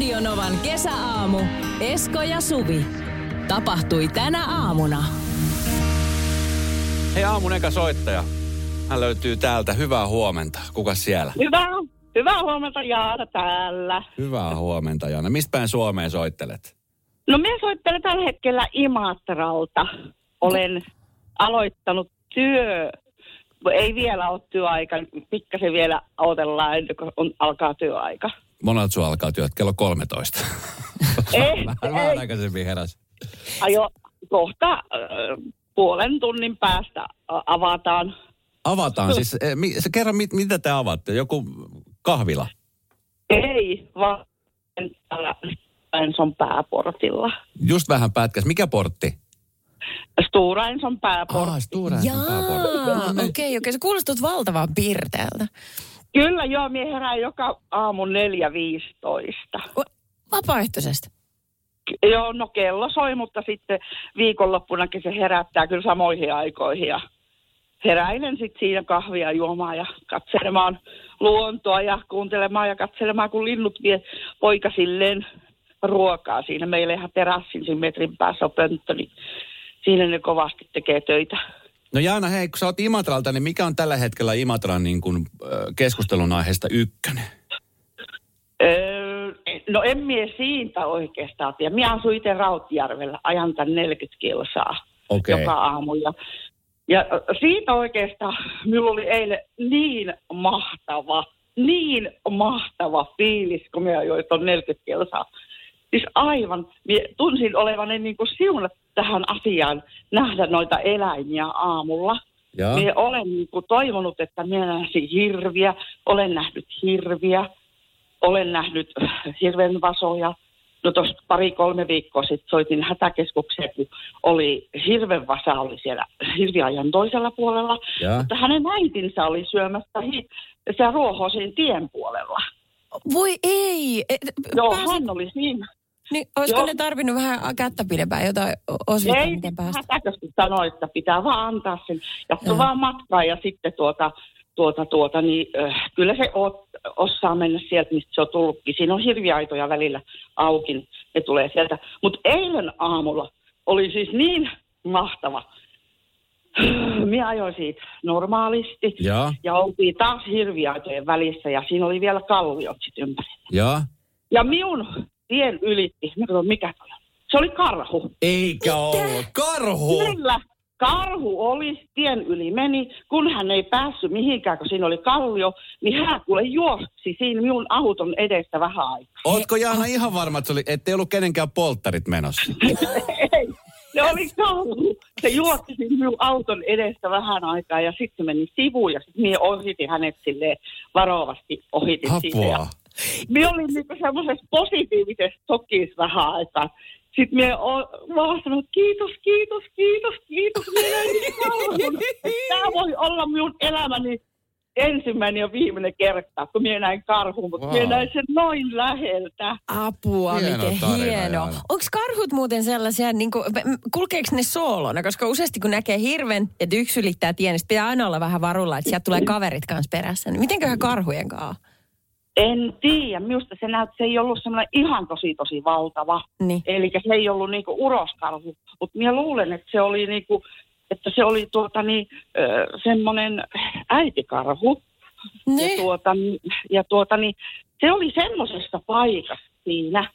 Radionovan kesäaamu. Esko ja Suvi. Tapahtui tänä aamuna. Hei aamun eka soittaja. Hän löytyy täältä. Hyvää huomenta. Kuka siellä? Hyvää, hyvää huomenta Jaana täällä. Hyvää huomenta, Jaana. Mistä päin Suomeen soittelet? No minä soittelen tällä hetkellä Imatralta. Olen aloittanut työ, ei vielä ole työaika, pikkasen vielä odotellaan kuin on, alkaa työaika. Monelta sun alkaa työt kello 13. Ei, Vähän, vähän ei. aikaisemmin heräs. Ajo, kohta äh, puolen tunnin päästä äh, avataan. Avataan siis, eh, mi, sä kerro, mit, mitä te avaatte? Joku kahvila? Ei, vaan täällä Enson pääportilla. Just vähän pätkäs. Mikä portti? Stora Enson pääportti. Ah, Stora Enson Jaa, pääportti. okei, okei. Okay, Se kuulostaa valtavan piirteeltä. Kyllä joo, minä herään joka aamu 4.15. Vapaaehtoisesti. Joo, no kello soi, mutta sitten viikonloppunakin se herättää kyllä samoihin aikoihin. Ja heräilen sitten siinä kahvia juomaan ja katselemaan luontoa ja kuuntelemaan ja katselemaan, kun linnut vie poikasilleen ruokaa. Siinä meillä ihan terassin siinä metrin päässä on pönttö, niin siinä ne kovasti tekee töitä. No Jaana, hei, kun sä oot Imatralta, niin mikä on tällä hetkellä Imatran niin kuin, keskustelun aiheesta ykkönen? Öö, no en mie siitä oikeastaan tiedä. Minä asun itse Rautjärvellä, ajan tän 40 kilsaa Okei. joka aamu. Ja, ja siitä oikeastaan minulla oli eilen niin mahtava, niin mahtava fiilis, kun minä ajoin tuon 40 kilsaa. Siis aivan, minä tunsin olevani niin kuin siunat tähän asiaan nähdä noita eläimiä aamulla. Jaa. Minä olen niin kuin toivonut, että minä näisin hirviä, olen nähnyt hirviä, olen nähnyt hirvenvasoja. No tuossa pari-kolme viikkoa sitten soitin hätäkeskukseen, kun oli hirvenvasa oli siellä hirviajan toisella puolella. Jaa. Mutta hänen äitinsä oli syömässä hi- se ruohosin tien puolella. Voi ei! E, Joo, hän oli siinä. Niin, olisiko Joo. ne tarvinnut vähän kättä pidempään jotain osviittaa, Ei, miten päästä? hätäkeskus sanoi, että pitää vaan antaa sen. Jatko vaan matkaa ja sitten tuota, tuota, tuota, niin äh, kyllä se oot, osaa mennä sieltä, mistä se on tullutkin. Siinä on hirviaitoja välillä auki, ne tulee sieltä. Mutta eilen aamulla oli siis niin mahtava. Minä ajoin siitä normaalisti Jaa, ja oltiin taas hirviaitojen välissä ja siinä oli vielä kalliot sitten ympärillä. jaa. Ja minun tien ylitti, mä mikä toi on. Se oli karhu. Eikä ollut. Karhu! Kyllä. Karhu oli, tien yli meni, kun hän ei päässyt mihinkään, kun siinä oli kallio, niin hän kuule juoksi siinä minun auton edestä vähän aikaa. Ootko Jaana ihan varma, että se oli, ettei ollut kenenkään polttarit menossa? Ei, se oli karhu. Se juoksi siinä minun auton edestä vähän aikaa ja sitten se meni sivuun ja sitten minä ohitin hänet silleen varovasti ohitin siitä. Ja Apua. Minä olin niinku semmoisessa positiivisessa tokissa vähän aikaa. Sitten minä o- vaan sanoin, että kiitos, kiitos, kiitos, kiitos. Karhun. Tämä voi olla minun elämäni ensimmäinen ja viimeinen kerta, kun minä näin karhun, mutta wow. minä näin sen noin läheltä. Apua, Hieno miten tarina, hieno. Onko karhut muuten sellaisia, niin kuin, kulkeeko ne soolona? Koska useasti kun näkee hirven, että yksi ylittää tien, niin pitää aina olla vähän varulla, että sieltä tulee kaverit kanssa perässä. Niin mitenköhän karhujen kanssa? En tiedä, minusta se näytti, se ei ollut semmoinen ihan tosi tosi valtava. Niin. Eli se ei ollut niinku uroskarhu, mutta minä luulen, että se oli niinku, että se oli tuota niin, semmoinen äitikarhu. Ja, Ne. tuota, niin- ja tuota niin, se oli semmoisessa paikassa siinä,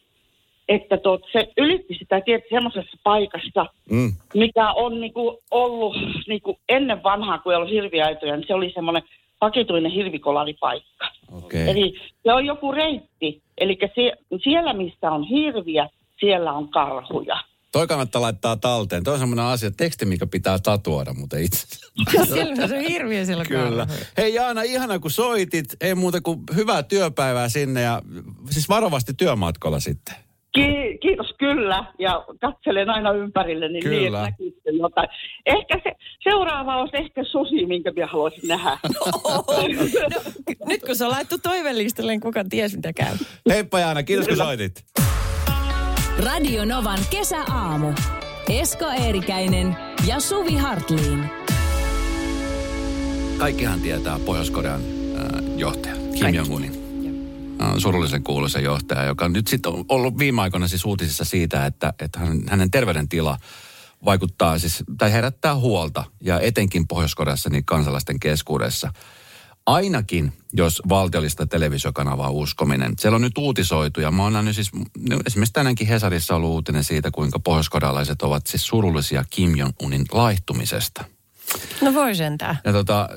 että tuot, se ylitti sitä tietysti semmoisessa paikassa, Mm. mikä on niinku ollut niinku ennen vanhaa, kun ei ollut hirviaitoja, niin se oli semmoinen vakituinen hirvikolaripaikka. Okei. Eli se on joku reitti. Eli sie, siellä, missä on hirviä, siellä on karhuja. Toi kannattaa laittaa talteen. Toi on semmoinen asia, teksti, mikä pitää tatuoida, mutta itse. Silloin se on hirviö silloin Kyllä. karhu. Hei Jaana, ihana kun soitit. Ei muuta kuin hyvää työpäivää sinne ja siis varovasti työmatkalla sitten. Ki- kiitos kyllä, ja katselen aina ympärille, niin, niin Kyllä. että näkyy sitten jotain. Ehkä se, seuraava olisi ehkä susi, minkä minä haluaisin nähdä. No, nyt kun se on laittu toivelistalle, niin kuka ties mitä käy. Heippa Jaana, kiitos kun soitit. Radio Novan kesäaamu. Esko Eerikäinen ja Suvi Hartliin. Kaikkihan tietää Pohjois-Korean äh, johtaja Kim. Jong-unin. Äh, surullisen kuuluisen johtaja, joka nyt sitten on ollut viime aikoina siis uutisissa siitä, että, että hän, hänen terveydentila vaikuttaa siis, tai herättää huolta, ja etenkin Pohjois-Koreassa niin kansalaisten keskuudessa. Ainakin, jos valtiollista televisiokanavaa uskominen. Siellä on nyt uutisoitu, ja mä oon nähnyt siis, esimerkiksi tänäänkin Hesarissa on ollut uutinen siitä, kuinka pohjoiskorealaiset ovat siis surullisia Kim Jong-unin laihtumisesta. No voi sentään. Ja tota,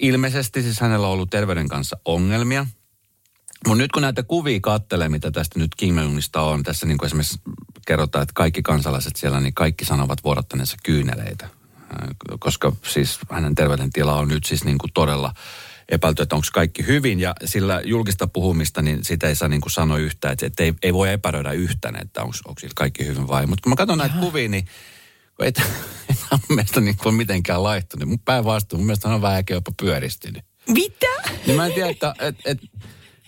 ilmeisesti siis hänellä on ollut terveyden kanssa ongelmia. Mutta nyt kun näitä kuvia kattelee, mitä tästä nyt Kim Jongista on, tässä niin kuin esimerkiksi kerrotaan, että kaikki kansalaiset siellä, niin kaikki sanovat vuodattaneensa kyyneleitä. Äh, Koska siis hänen terveydentila on nyt siis niin kuin todella epäilty, että onko kaikki hyvin. Ja sillä julkista puhumista, niin sitä ei saa niin kuin sanoa yhtään, että, että ei, ei voi epäröidä yhtään, että onko, onko sillä kaikki hyvin vai. Mutta kun mä katson näitä kuvia, niin ei tämä mun mielestä niin kuin mitenkään laihtunut. Mun päinvastoin, mun mielestä hän on vähän jopa pyöristynyt. Mitä? Niin mä en tiedä, että et, et,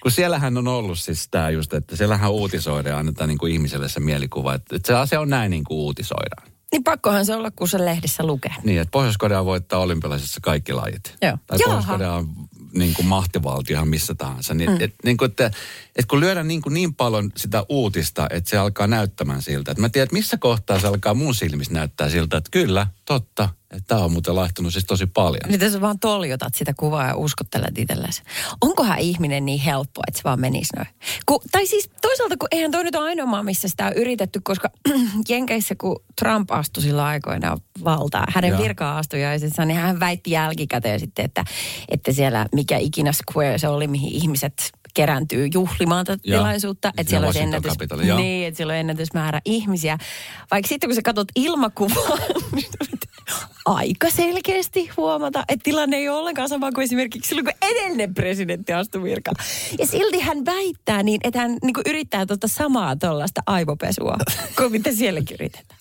kun siellähän on ollut siis tämä just, että siellähän uutisoidaan ja annetaan niin kuin ihmiselle se mielikuva, että, että se asia on näin niin kuin uutisoidaan. Niin pakkohan se olla, kun se lehdissä lukee. Niin, että Pohjois-Korea voittaa olympialaisissa kaikki lajit. Joo. Tai Jaha. Pohjois-Korea on niin kuin mahtivaltiohan missä tahansa. Niin, Mm. et, niin kuin, että, että kun lyödään niin, kuin niin paljon sitä uutista, että se alkaa näyttämään siltä. Että mä tiedän, että missä kohtaa se alkaa mun silmissä näyttää siltä, että kyllä, totta, että tämä on muuten laihtunut siis tosi paljon. Miten sä vaan toljotat sitä kuvaa ja uskottelet itsellesi. Onkohan ihminen niin helppo, että se vaan menisi noin? Ku, tai siis toisaalta, kun eihän toi nyt ole ainoa maa, missä sitä on yritetty, koska Jenkeissä, kun Trump astui sillä aikoinaan valtaan, hänen Joo. virka-astujaisensa, niin hän väitti jälkikäteen sitten, että, että siellä mikä ikinä square se oli, mihin ihmiset kerääntyy juhlimaan tätä Joo. tilaisuutta. Että siellä olisi Washington ennätys, niin, että siellä on ennätysmäärä ihmisiä. Vaikka sitten kun sä katsot ilmakuvaa, niin aika selkeästi huomata, että tilanne ei ole ollenkaan sama kuin esimerkiksi silloin, kun edellinen presidentti astui virkaan. Ja silti hän väittää niin, että hän niin yrittää tuota samaa tuollaista aivopesua, kuin mitä sielläkin yritetään.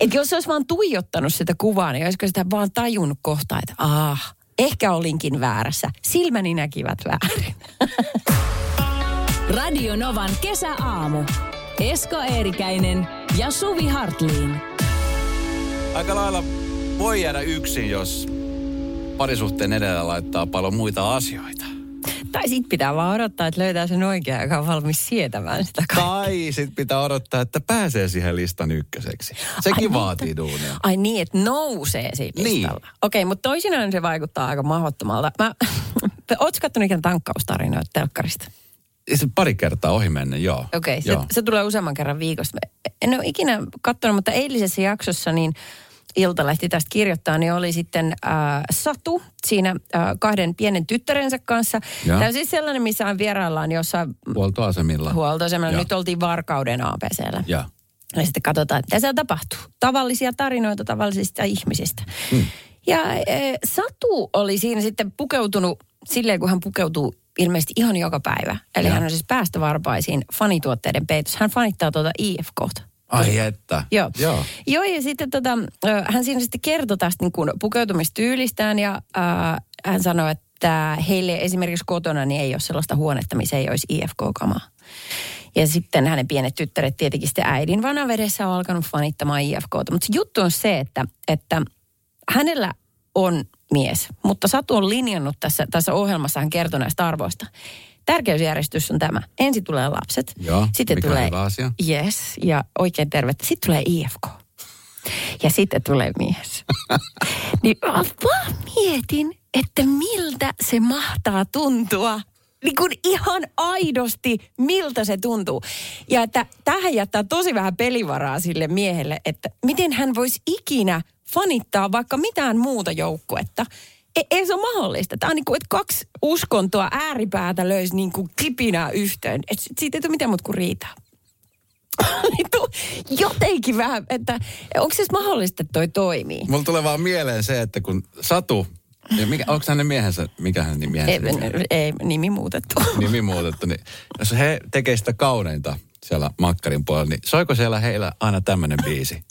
Että jos se olisi vaan tuijottanut sitä kuvaa, niin olisiko sitä vaan tajunnut kohta, että ah, ehkä olinkin väärässä. Silmäni näkivät väärin. Radio Novan kesäaamu. Esko Eerikäinen ja Suvi Hartliin. Aika lailla voi jäädä yksin, jos parisuhteen edellä laittaa paljon muita asioita. Tai sit pitää vaan odottaa, että löytää sen oikean, joka on valmis sietämään sitä kaikkea. Tai sitten pitää odottaa, että pääsee siihen listan ykköseksi. Sekin Ai vaatii niin, duunia. Ai niin, että nousee siitä Niin. listalla. Okei, mutta toisinaan se vaikuttaa aika mahdottomalta. Mä, ootko kattonut ikään tankkaustarinoita telkkarista? Se pari kertaa ohi mennä, joo. Okei, se, Joo. se tulee useamman kerran viikossa. En ole ikinä katsonut, mutta eilisessä jaksossa niin Iltalehti tästä kirjoittaa, niin oli sitten äh, Satu siinä äh, kahden pienen tyttärensä kanssa. Joo. Tämä on siis sellainen, missä on vieraillaan jossain Huoltoasemilla. huoltoasemalla. Joo. Nyt oltiin Varkauden ABCllä. Joo. Ja sitten katsotaan, että mitä siellä tapahtuu. Tavallisia tarinoita tavallisista ihmisistä. Hmm. Ja e, Satu oli siinä sitten pukeutunut silleen, kun hän pukeutuu ilmeisesti ihan joka päivä. Eli Joo. hän on siis päästövarpaisin fanituotteiden peitos. Hän fanittaa tuota IFKta. Ai että. Joo. Joo. Joo, ja sitten tota, hän siinä sitten kertoi tästä niin kuin pukeutumistyylistään ja äh, hän sanoi, että heille esimerkiksi kotona niin ei ole sellaista huonetta, missä ei olisi IFK-kamaa. Ja sitten hänen pienet tyttäret tietenkin sitten äidin vanavedessä on alkanut fanittamaan IFKta. Mutta juttu on se, että, että hänellä on mies, mutta Satu on linjannut tässä, tässä ohjelmassa, hän kertoo näistä arvoista. Tärkeysjärjestys on tämä. Ensin tulee lapset. Joo, sitten mikä tulee, hyvä asia. Yes, ja oikein tervettä. Sitten tulee IFK. Ja sitten tulee mies. niin mä vaan mietin, että miltä se mahtaa tuntua. Niin kuin ihan aidosti, miltä se tuntuu. Ja että tähän jättää tosi vähän pelivaraa sille miehelle, että miten hän voisi ikinä fanittaa vaikka mitään muuta joukkuetta. Ei, ei se ole mahdollista. Tämä on niin kuin, että kaksi uskontoa ääripäätä löysi niin kuin kipinää yhteen. Et siitä ei tule mitään muuta kuin riitaa. Niin Jotenkin vähän, että onko se edes mahdollista, että toi toimii? Mulla tulee vaan mieleen se, että kun Satu, ja mikä, onko hänen miehensä, mikä hänen miehensä Ei, nimi on? ei, nimi muutettu. nimi muutettu, niin jos he tekee sitä kauneinta siellä makkarin puolella, niin soiko siellä heillä aina tämmöinen biisi?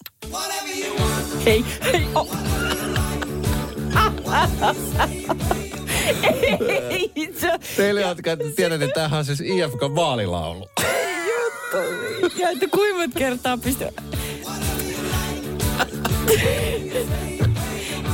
Hei, hei, oh. Ei, Teille, jotka ette tiedä, niin tämähän on siis IFK-vaalilaulu. juttu. Ja että kuinka monta kertaa pistää.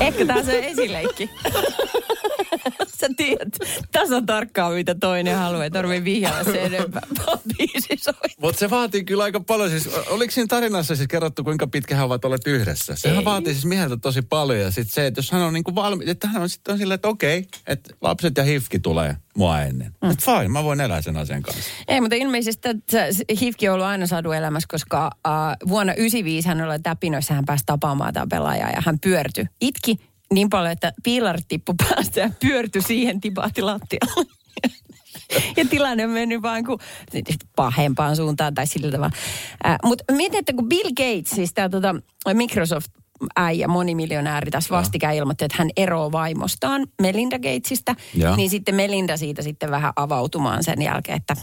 Ehkä tämä on se esileikki. Sä tiedät tasan tarkkaan, mitä toinen haluaa. Ei tarvitse vihjalla se enempää. Vaan biisi soi. Mutta se vaatii kyllä aika paljon. Siis, oliko siinä tarinassa siis kerrottu, kuinka pitkä he ovat olleet yhdessä? Sehän Ei. vaatii siis mieheltä tosi paljon. Ja sitten se, että jos hän on niinku valmi, että hän on sitten silleen, että okei, että lapset ja hifki tulee mua ennen. Mm. Että fine, mä voin elää sen asian kanssa. Ei, mutta ilmeisesti että Hifki on ollut aina sadu elämässä, koska uh, vuonna 1995 hän oli täpinöissä, hän pääsi tapaamaan tämän pelaajaa ja hän pyörtyi. Itki niin paljon, että piilarit tippu päästä ja pyörtyi siihen tipahti lattialle. Ja tilanne on mennyt vaan kuin pahempaan suuntaan tai sillä tavalla. Äh, Mutta mietin, että kun Bill Gates, siis tämä tota, Microsoft äijä, monimiljonääri tässä vastikään ilmoitti, että hän eroaa vaimostaan Melinda Gatesista, Joo. niin sitten Melinda siitä sitten vähän avautumaan sen jälkeen, että,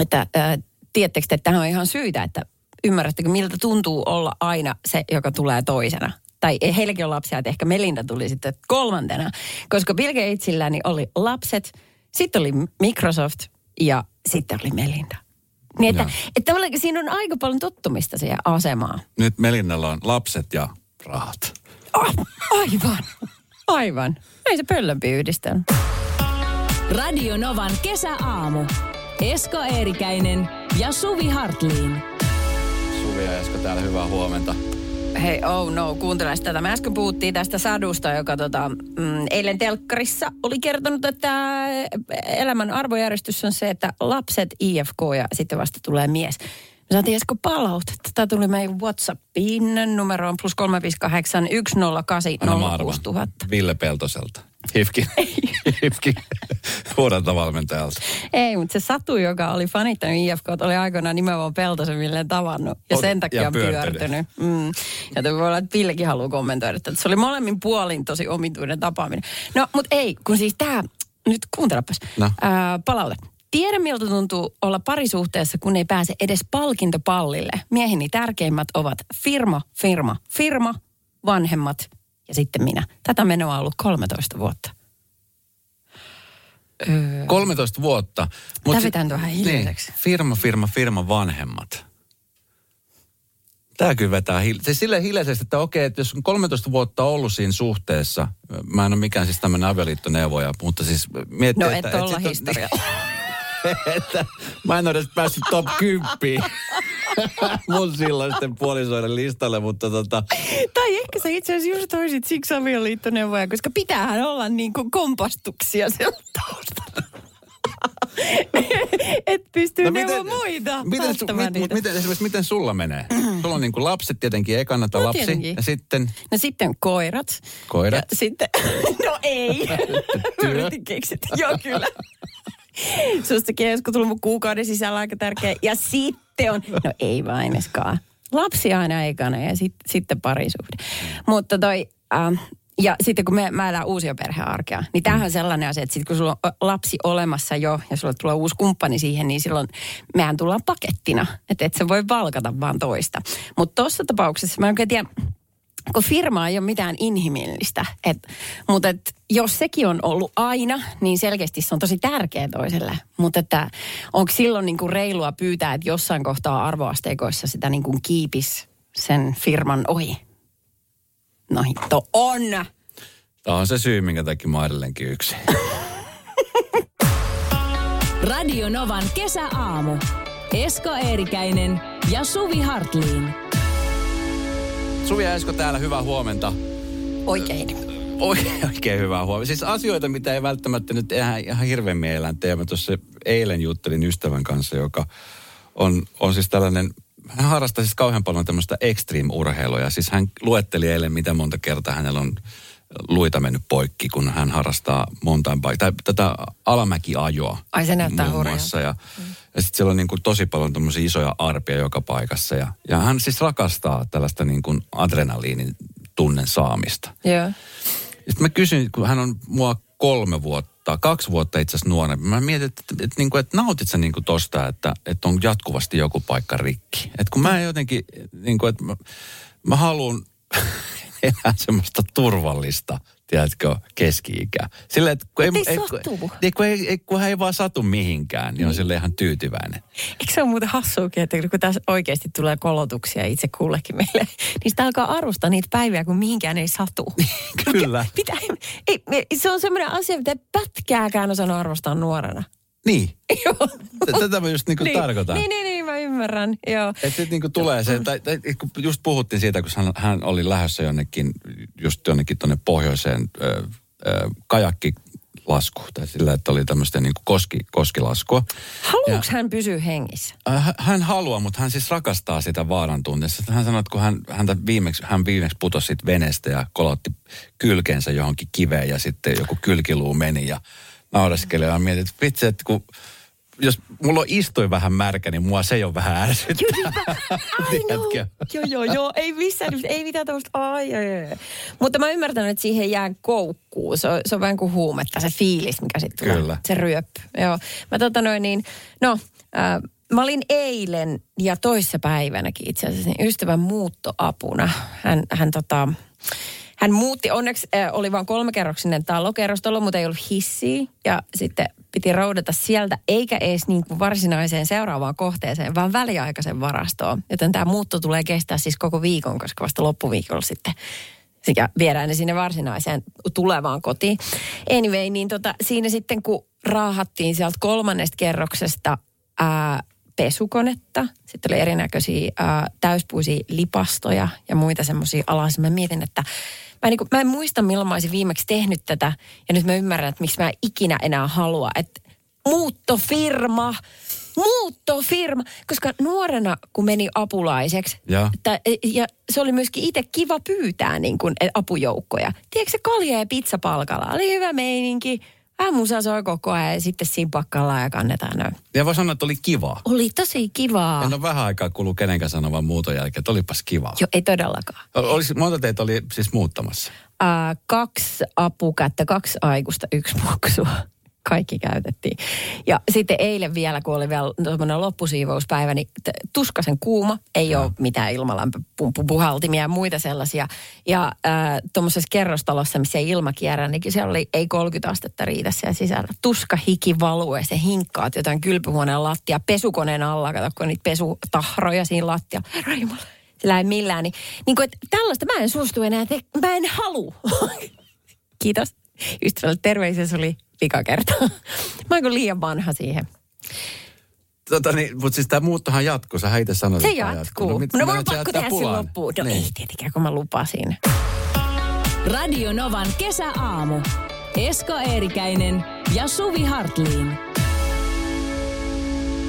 että äh, tiedättekö, te, että tähän on ihan syytä, että ymmärrättekö, miltä tuntuu olla aina se, joka tulee toisena. Tai heilläkin on lapsia, että ehkä Melinda tuli sitten kolmantena. Koska Bill Gatesillä niin oli lapset, sitten oli Microsoft ja sitten oli Melinda. Niin että, että tavallaan siinä on aika paljon tottumista siihen asemaan. Nyt Melinnalla on lapset ja rahat. Ah, aivan, aivan. Ei se pöllömpi yhdistelmä. Radio Novan kesäaamu. Esko Eerikäinen ja Suvi Hartliin. Suvi ja Esko täällä, hyvää huomenta. Hei, oh no, kuuntele tätä. Me äsken puhuttiin tästä sadusta, joka tota, mm, eilen telkkarissa oli kertonut, että elämän arvojärjestys on se, että lapset IFK ja sitten vasta tulee mies. Me saatiin Esko palautetta. Tämä tuli meidän WhatsAppiin numeroon plus 358 108 Anna mä arvan. 06000. Ville Peltoselta. Hifki. Hifki. Valmentajalta. Ei, mutta se Satu, joka oli fanittanut IFK, oli aikoinaan nimenomaan Peltosen Villeen tavannut. Ja sen takia ja on pyörtynyt. pyörtynyt. Mm. Ja voi olla, että Villekin haluaa kommentoida, että se oli molemmin puolin tosi omituinen tapaaminen. No, mutta ei, kun siis tämä, nyt kuuntelepas, No. ää, palaute. Tiedä, miltä tuntuu olla parisuhteessa, kun ei pääse edes palkintopallille. Mieheni tärkeimmät ovat firma, firma, firma, vanhemmat ja sitten minä. Tätä menoa on ollut 13 vuotta. 13 vuotta. Mut Tää sit- vetää nyt vähän hiljaiseksi. Niin, firma, firma, firma vanhemmat. Tämä kyllä vetää hil- se silleen hiljaisesti, että okei, että jos on 13 vuotta ollut siinä suhteessa, mä en ole mikään siis tämmöinen avioliittoneuvoja, mutta siis miettii, No että... et olla sit on- historialla. että mä en ole edes päässyt top 10 mun silloisten puolisoiden listalle, mutta tota, Tai ehkä sä itse asiassa just toisit siksi avioliittoneuvoja, koska pitäähän olla niin kuin kompastuksia siellä taustalla. Et pystyy no neuvoa muita miten, su, mit, niitä. miten, esimerkiksi miten sulla menee? Sulla on niin kuin lapset tietenkin ekana No lapsi tietenkin. ja sitten No sitten koirat. Koirat? Ja sitten, no ei. Työ? Yritin keksiä. Joo, kyllä. Sustakin olisiko tullut mun kuukauden sisällä aika tärkeä. Ja sitten on, no ei vain eskaan. Lapsi aina ekana ja sit, sitten parisuhde. Mutta toi, ähm, ja sitten kun me, mä elän uusia perhearkea, niin tämähän on sellainen asia, että sitten kun sulla on lapsi olemassa jo ja sulla tulee uusi kumppani siihen, niin silloin mehän tullaan pakettina. Että et sä voi valkata vaan toista. Mutta tuossa tapauksessa mä en oikein tiedä, kun firma ei ole mitään inhimillistä. Et, mutta et, jos sekin on ollut aina, niin selkeästi se on tosi tärkeä toiselle. Mutta että onko silloin niinku reilua pyytää, että jossain kohtaa arvoasteikoissa sitä niinku kiipis sen firman ohi? No hitto on! Tämä on se syy, minkä takia mä edelleenkin yksi. Radio Novan kesäaamu. Esko Eerikäinen ja Suvi Hartliin. Suvi ja Esko täällä, hyvää huomenta. Oikein. Oikein, oikein hyvää huomenta. Siis asioita, mitä ei välttämättä nyt ihan, ihan hirveän mielellään tee. Mä tuossa eilen juttelin ystävän kanssa, joka on, on siis tällainen, hän harrastaa siis kauhean paljon tämmöistä extreme-urheilua. Siis hän luetteli eilen, mitä monta kertaa hänellä on luita mennyt poikki, kun hän harrastaa mountain bike, tai tätä alamäkiajoa. Ai, se näyttää hurjalta. muassa. Ja, ja sitten siellä on niin kuin tosi paljon tämmöisiä isoja arpia joka paikassa. Ja, ja hän siis rakastaa tällaista niin kuin adrenaliinin tunnen saamista. Joo. Sitten mä kysyin, kun hän on mua kolme vuotta, kaksi vuotta itse asiassa nuorempi. Mä mietin, että, että, että, niin kuin, että nautit sä niin kuin tosta, että, että on jatkuvasti joku paikka rikki. Että kun mä jotenkin, niin kuin, että mä, mä haluan elää semmoista turvallista tiedätkö, keski-ikä. Sillä, että kun, Mut ei kun, niin, kun, ei, ei- kun hän ei vaan satu mihinkään, niin on sille ihan tyytyväinen. Eikö se ole muuten hassuukin, että kun tässä oikeasti tulee kolotuksia itse kullekin meille, niin sitä alkaa arvostaa niitä päiviä, kun mihinkään ei satu. Kyllä. Mitä, ei, ei, se on semmoinen asia, mitä ei pätkääkään osannut arvostaa nuorena. Niin, tätä mä just niin kuin tarkoitan. Niin, niin, niin, ymmärrän. Joo. Että sitten niinku tulee se, tai, tai kun just puhuttiin siitä, kun hän, hän oli lähdössä jonnekin, just jonnekin tuonne pohjoiseen ö, ö, kajakkilasku, tai sillä, että oli tämmöistä niinku koski, koskilaskua. Haluuks hän pysyä hengissä? Äh, hä- Hän haluaa, mutta hän siis rakastaa sitä vaaran tunteessa. Hän sanoi, että kun hän, häntä viimeksi, hän viimeksi putosi siitä veneestä ja kolotti kylkensä johonkin kiveen ja sitten joku kylkiluu meni ja naureskeli ja mietin, että vitsi, että kun jos mulla on istui vähän märkä, niin mua se vähän ärsyttää. Ai no. Tiedätkö? Joo, joo, joo. Ei missään, ei mitään tämmöistä. Ai, ai, ai. Mutta mä ymmärtän, että siihen jää koukkuun. Se on, se on vähän kuin huumetta, se fiilis, mikä sitten tulee. Kyllä. Se ryöppy. Joo. Mä tota noin niin, no, äh, mä olin eilen ja toissa päivänäkin itse asiassa niin ystävän muuttoapuna. Hän, hän tota, hän muutti, onneksi äh, oli vain kolmekerroksinen talo kerrostalo, mutta ei ollut hissiä. Ja sitten piti roudata sieltä, eikä edes niin kuin varsinaiseen seuraavaan kohteeseen, vaan väliaikaisen varastoon. Joten tämä muutto tulee kestää siis koko viikon, koska vasta loppuviikolla sitten sekä viedään ne sinne varsinaiseen tulevaan kotiin. Anyway, niin tota, siinä sitten kun raahattiin sieltä kolmannesta kerroksesta ää, pesukonetta, sitten oli erinäköisiä ää, täyspuisia lipastoja ja muita semmoisia alaisia. Mä mietin, että mä en, niin kuin, mä en muista milloin mä olisin viimeksi tehnyt tätä ja nyt mä ymmärrän, että miksi mä en ikinä enää halua, että muuttofirma, muuttofirma, koska nuorena kun meni apulaiseksi, Ja. Tä, ja se oli myöskin itse kiva pyytää niin kuin apujoukkoja. Tiedätkö se kalja ja pizza palkalla? Oli hyvä meininki. Vähän musa soi koko ajan ja sitten siinä pakkallaan ja kannetaan noin. Ja voi sanoa, että oli kiva. Oli tosi kivaa. En ole vähän aikaa kuullut kenenkään sanovan muuton jälkeen, että olipas kiva. Joo, ei todellakaan. Olisi, monta teitä oli siis muuttamassa. Ää, kaksi apukättä, kaksi aikuista, yksi muksua. Kaikki käytettiin. Ja sitten eilen vielä, kun oli vielä tuommoinen loppusiivouspäivä, niin tuskasen kuuma. Ei ole mitään ilmalämpöpuhaltimia ja muita sellaisia. Ja äh, tuommoisessa kerrostalossa, missä ei ilma kierrä, niin siellä oli ei 30 astetta riitä siellä sisällä. Tuska, hiki, valuu ja se hinkkaat jotain kylpyhuoneen lattia pesukoneen alla. Katsokko niitä pesutahroja siinä lattialla. Herra Jumala. Sillä ei millään. Niin, niin kuin, että tällaista mä en suostu enää, te- mä en halua. Kiitos. Ystävälle terveisiä, se oli pikakerta. Mä oon liian vanha siihen. Tota, niin, mutta siis tämä muuttohan jatkuu, sä itse sanoit. Se tämä jatkuu. mit- No, mun on pakko tehdä sen loppuun. No Niin. ei tietenkään, kun mä lupasin. Radio Novan kesäaamu. Esko Eerikäinen ja Suvi Hartliin.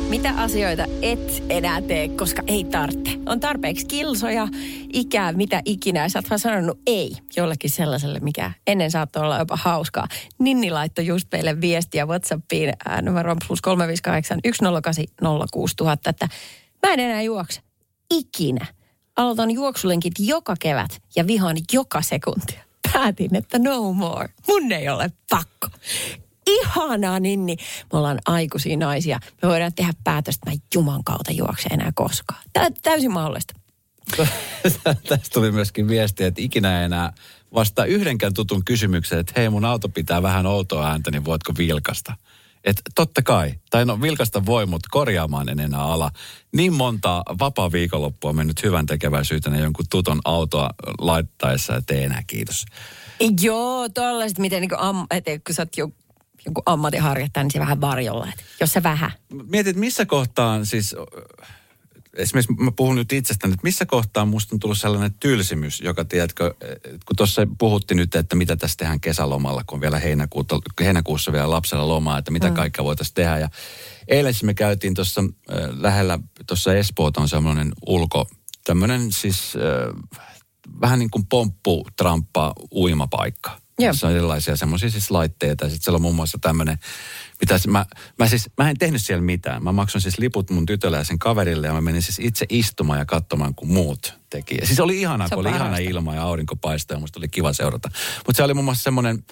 Mitä asioita et enää tee, koska ei tarvitse? On tarpeeksi kilsoja, ikää, mitä ikinä. Sä oot vaan sanonut ei jollekin sellaiselle, mikä ennen saattoi olla jopa hauskaa. Ninni laittoi just meille viestiä WhatsAppiin ää, numero plus 358 108 06000, että mä en enää juokse. Ikinä. Aloitan juoksulenkit joka kevät ja vihaan joka sekuntia. Päätin, että no more. Mun ei ole pakko. Ihanaa, Ninni. Me ollaan aikuisia naisia. Me voidaan tehdä päätöstä, että mä Juman kautta juokse enää koskaan. Tää täysin mahdollista. Tästä tuli myöskin viesti, että ikinä enää vastaa yhdenkään tutun kysymyksen, että hei mun auto pitää vähän outoa ääntä, niin voitko vilkasta? Että totta kai, tai no vilkasta voi, mutta korjaamaan en enää ala. Niin monta vapaa viikonloppua mennyt hyvän tekeväisyytenä jonkun tuton autoa laittaessa, että ei enää kiitos. Joo, tollaiset, miten niin am, et, kun sä oot jo, jonkun ammatinharjoittaja, niin se vähän varjolla. Et, jos se vähän. Mietit, missä kohtaan siis, esimerkiksi mä puhun nyt itsestäni, että missä kohtaa musta on tullut sellainen tylsimys, joka tiedätkö, kun tuossa puhuttiin nyt, että mitä tässä tehdään kesälomalla, kun on vielä heinäkuuta, heinäkuussa vielä lapsella lomaa, että mitä mm. kaikkea voitaisiin tehdä. Ja eilen me käytiin tuossa äh, lähellä, tuossa Espoota on semmoinen ulko, tämmöinen siis äh, vähän niin kuin pomppu, tramppa, uimapaikka. Joo. Jossa on erilaisia semmoisia siis laitteita. Ja sitten siellä on muun muassa tämmöinen, mitä mä, mä, siis, mä en tehnyt siellä mitään. Mä maksoin siis liput mun tytölle ja sen kaverille ja mä menin siis itse istumaan ja katsomaan, kun muut teki. Ja siis oli ihanaa, Se kun oli ihana ilma ja aurinko paistoi ja musta oli kiva seurata. Mutta se oli muun muassa semmoinen,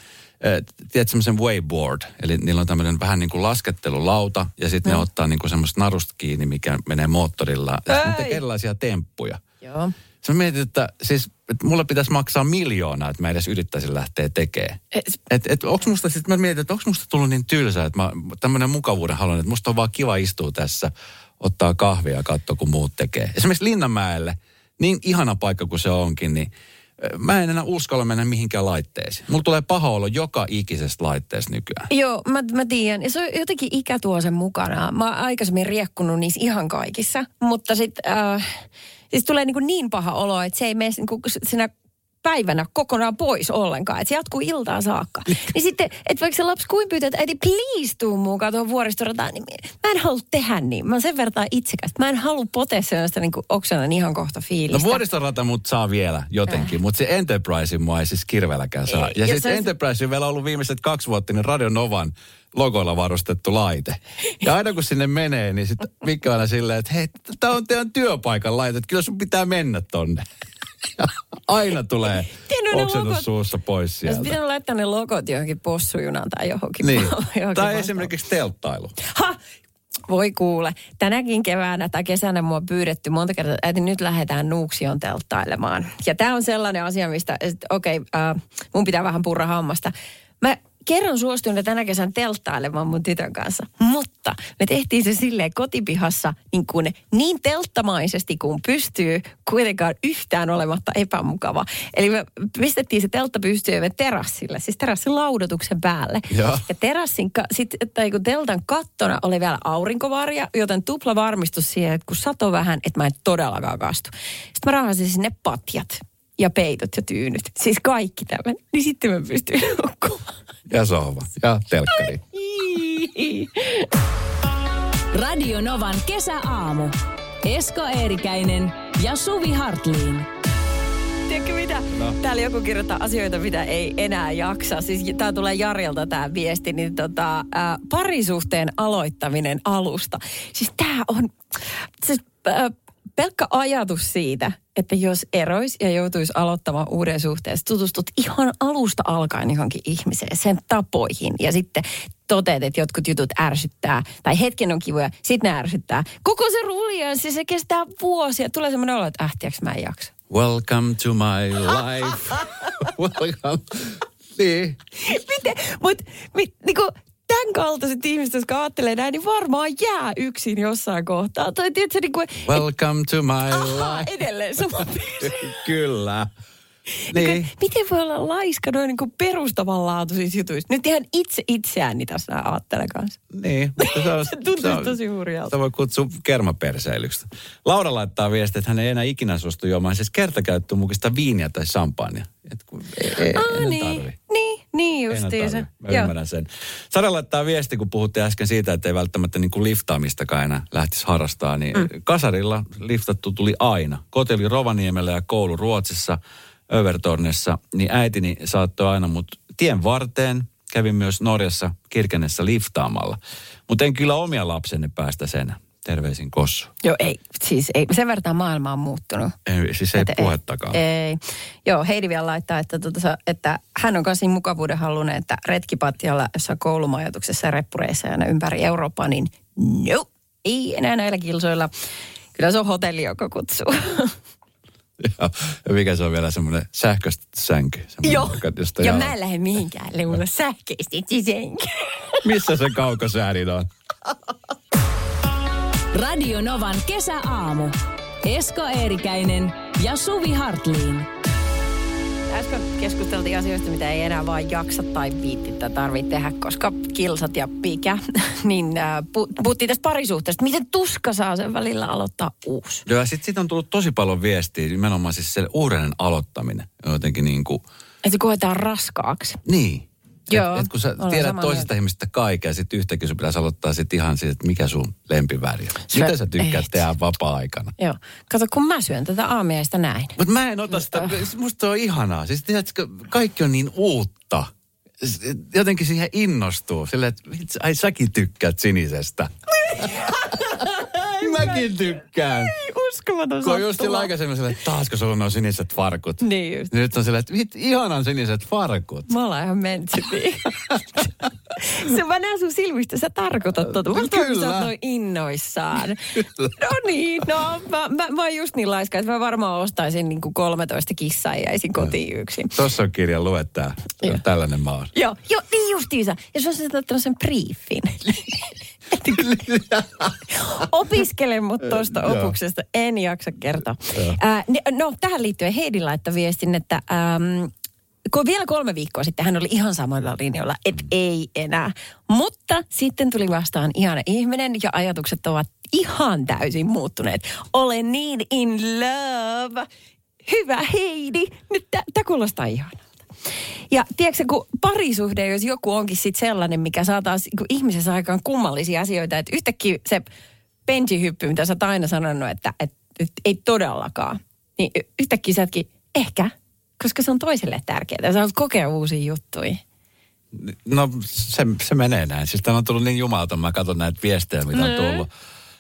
tiedät semmoisen wayboard. Eli niillä on tämmöinen vähän niin kuin laskettelulauta ja sitten ne ottaa niin kuin semmoista narusta kiinni, mikä menee moottorilla. Ja sitten ne tekee erilaisia temppuja. Joo. Sä mietit, että siis että mulle pitäisi maksaa miljoonaa, että mä edes yrittäisin lähteä tekemään. Et- Et, et onks musta, sit mä mietin, että onko musta tullut niin tylsää, että mä tämmöinen mukavuuden haluan, että musta on vaan kiva istua tässä, ottaa kahvia ja katsoa, kun muut tekee. Esimerkiksi Linnanmäelle, niin ihana paikka kuin se onkin, niin mä en enää uskalla mennä mihinkään laitteisiin. Mulla tulee paha olo joka ikisestä laitteesta nykyään. Joo, mä, mä tiedän. Ja se on jotenkin ikä tuo sen mukana. Mä oon aikaisemmin riekkunut niissä ihan kaikissa. Mutta sitten äh, siis tulee niin, kuin niin paha olo, että se ei mene niin kuin sinä päivänä kokonaan pois ollenkaan. Että se jatkuu iltaan saakka. niin sitten, että vaikka se lapsi kuin pyytää, että äiti please tuu mukaan tuohon vuoristorataan, niin mä en halua tehdä niin. Mä oon sen verran itsekästä. Mä en halua potea sellaista niin oksanan ihan kohta No fiilistä. vuoristorata mut saa vielä jotenkin, mutta se Enterprise mua ei siis kirveelläkään saa. Ei, Ja sitten se- Enterprise on vielä ollut viimeiset kaksi vuotta niin Radio Novan logoilla varustettu laite. Ja aina kun sinne menee, niin sitten Mikko aina silleen, että hei, tämä on teidän työpaikan laite, että kyllä sun pitää mennä tonne. Aina tulee oksennus suussa pois Olisi sieltä. pitänyt laittaa ne logot johonkin possujunaan tai johonkin. Niin. johonkin Tai vastaan. esimerkiksi telttailu. Ha! Voi kuule. Tänäkin keväänä tai kesänä mua on pyydetty monta kertaa, että äiti, nyt lähdetään Nuuksion telttailemaan. Ja tämä on sellainen asia, mistä, okei, okay, äh, mun pitää vähän purra hammasta. Mä kerran suostuin tänä kesän telttailemaan mun tytön kanssa. Mutta me tehtiin se silleen kotipihassa niin, kuin niin telttamaisesti kuin pystyy, kuitenkaan yhtään olematta epämukava. Eli me pistettiin se teltta pystyyn me terassille, siis terassin laudotuksen päälle. Joo. Ja terassin, ka- sit, tai kun teltan kattona oli vielä aurinkovarja, joten tupla varmistus siihen, että kun sato vähän, että mä en todellakaan kastu. Sitten mä rahasin sinne patjat ja peitot ja tyynyt. Siis kaikki tämän. Niin sitten mä pystyin nukkumaan. Ja sohva. Ja telkkari. Radio Novan kesäaamu. Esko Eerikäinen ja Suvi Hartliin. Tiedätkö mitä? No. Täällä joku kirjoittaa asioita, mitä ei enää jaksa. Siis tää tulee Jarjelta tämä viesti, niin tota, ää, parisuhteen aloittaminen alusta. Siis tää on, siis, ää, pelkkä ajatus siitä, että jos erois ja joutuisi aloittamaan uuden suhteen, tutustut ihan alusta alkaen johonkin ihmiseen, sen tapoihin ja sitten toteat, että jotkut jutut ärsyttää, tai hetken on kivoja, sitten ne ärsyttää. Koko se ruljanssi, se kestää vuosia. Tulee semmoinen olo, että ähtiäks mä en jaksa. Welcome to my life. Welcome. Niin. Miten? Mutta mit, niinku, tämän kaltaiset ihmiset, jotka ajattelee näin, niin varmaan jää yksin jossain kohtaa. Tai tiedätkö, niin kuin, Welcome to my aha, life. edelleen sama. Kyllä. Niin. Niin. Miten voi olla laiska noin niin perustavanlaatuisissa jutuissa? Nyt ihan itse itseäni tässä ajattelen kanssa. Niin. mutta Se, on, Se tuntuu tosi hurjalta. Sitä voi kutsua kermaperseilyksi. Laura laittaa viestiä, että hän ei enää ikinä suostu juomaan siis kertakäyttömukista viiniä tai champagnea. Et kun ei, ei, ei niin, tarvi. niin, niin justiinsa. Mä ymmärrän sen. Sara laittaa viesti, kun puhuttiin äsken siitä, että ei välttämättä niin kuin liftaamistakaan enää lähtisi harrastaa. Niin mm. kasarilla liftattu tuli aina. Koti oli Rovaniemellä ja koulu Ruotsissa, Övertornessa. Niin äitini saattoi aina mut tien varteen. Kävin myös Norjassa Kirkenessä liftaamalla. Mutta en kyllä omia lapsenne päästä sen. Terveisin Kossu. Joo, ei. Siis ei. Sen verran maailma on muuttunut. Ei, siis ei Että puhettakaan. Ei, ei. Joo, Heidi vielä laittaa, että, sa- että hän on kanssa niin mukavuuden halunen, että retkipatjalla jossain koulumajoituksessa ja reppureissa ja aina ympäri Eurooppaa, niin no, ei enää näillä kilsoilla. Kyllä se on hotelli, joka kutsuu. Ja, ja mikä se on vielä semmoinen sähköistetty sänky. Joo, josta ja mä en lähde mihinkään, on sähköistetty senkä. Missä se kaukosäädin on? Radio Novan kesäaamu. Esko Eerikäinen ja Suvi Hartliin. Äsken keskusteltiin asioista, mitä ei enää vaan jaksa tai viitti tai tarvitse tehdä, koska kilsat ja pikä. niin äh, pu- puhuttiin tästä parisuhteesta. Miten tuska saa sen välillä aloittaa uusi? Joo, ja sitten sit on tullut tosi paljon viestiä, nimenomaan siis se uudelleen aloittaminen. Jotenkin niin kuin, Että se koetaan raskaaksi. niin. Joo, Et, et kun sä tiedät samaa toisesta mieltä. ihmisestä kaiken, ja sitten yhtäkkiä sun pitäisi aloittaa sitten ihan siitä, että mikä sun lempiväri on. Se- Mitä sä tykkäät ei. tehdä vapaa-aikana? Joo. Kato, kun mä syön tätä aamiaista näin. Mutta mä en ota sitä, musta se on ihanaa. Siis tiedätkö, kaikki on niin uutta. Jotenkin siihen innostuu. Silleen, että ai säkin tykkäät sinisestä. Mäkin tykkään. Uskomaton Kun on just sillä aikaisemmin silleen, että taasko sulla on siniset farkut. Niin just. Nyt on silleen, että vit, ihanan siniset farkut. Me ollaan ihan mentsipiä. Se mä näen sun silmistä, sä tarkoitat tota. Mä. Kyllä. Sä noin innoissaan. No niin, no mä, mä, mä oon just niin laiska, että mä varmaan ostaisin niin kuin 13 kissaa ja jäisin kotiin yksin. Tuossa on kirjan, lue tää. Joo. Tällainen mä oon. Joo, joo, niin justiinsa. Ja olisit ottanut sen briefin. Opiskele mut tuosta opuksesta, en jaksa kertoa. Ää, ne- no, tähän liittyen Heidi laittoi viestin, että äm, kun vielä kolme viikkoa sitten hän oli ihan samoilla linjoilla, että ei enää. Mutta sitten tuli vastaan ihana ihminen ja ajatukset ovat ihan täysin muuttuneet. Olen niin in love. Hyvä Heidi. Nyt tämä kuulostaa ihanalta. Ja tiedätkö, kun parisuhde, jos joku onkin sit sellainen, mikä saa taas ihmisessä aikaan kummallisia asioita, että yhtäkkiä se benjihyppy, mitä sä oot aina sanonut, että, että, että ei todellakaan, niin yhtäkkiä sä ootkin, ehkä, koska se on toiselle tärkeää. Sä haluat kokea uusia juttuja. No se, se menee näin. Siis täällä on tullut niin jumalta, mä katson näitä viestejä, mitä on Nee. tullut.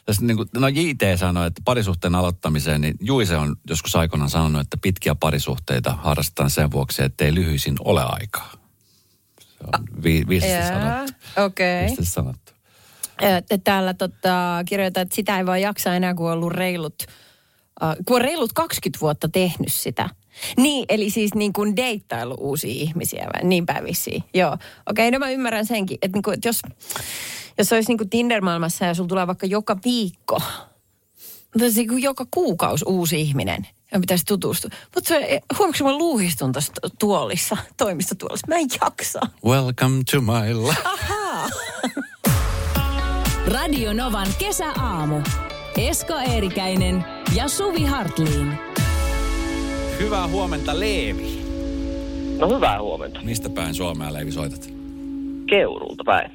Tässä niin kuin, no JT sanoi, että parisuhteen aloittamiseen, niin Juise on joskus aikoinaan sanonut, että pitkiä parisuhteita harrastetaan sen vuoksi, että ei lyhyisin ole aikaa. Se on vi, viisaasti sanottu. okei. Viisaasti sanottu. Täällä tota, kirjoitetaan, että sitä ei vaan jaksa enää, kun on ollut reilut, äh, kun on reilut 20 vuotta tehnyt sitä. Niin, eli siis niin kuin deittailu uusia ihmisiä, vai? niin päin vissiin. Joo, okei, okay, no mä ymmärrän senkin, että, niin kuin, että jos, jos olisi niin kuin Tinder-maailmassa ja sulla tulee vaikka joka viikko, tai siis kuin joka kuukausi uusi ihminen, ja pitäisi tutustua. Mutta huomaatko mä luuhistun tuossa tuolissa, toimistotuolissa, mä en jaksa. Welcome to my life. Radio Novan kesäaamu. Esko Eerikäinen ja Suvi Hartliin. Hyvää huomenta, Leevi. No hyvää huomenta. Mistä päin Suomea, Leevi, soitat? Keurulta päin.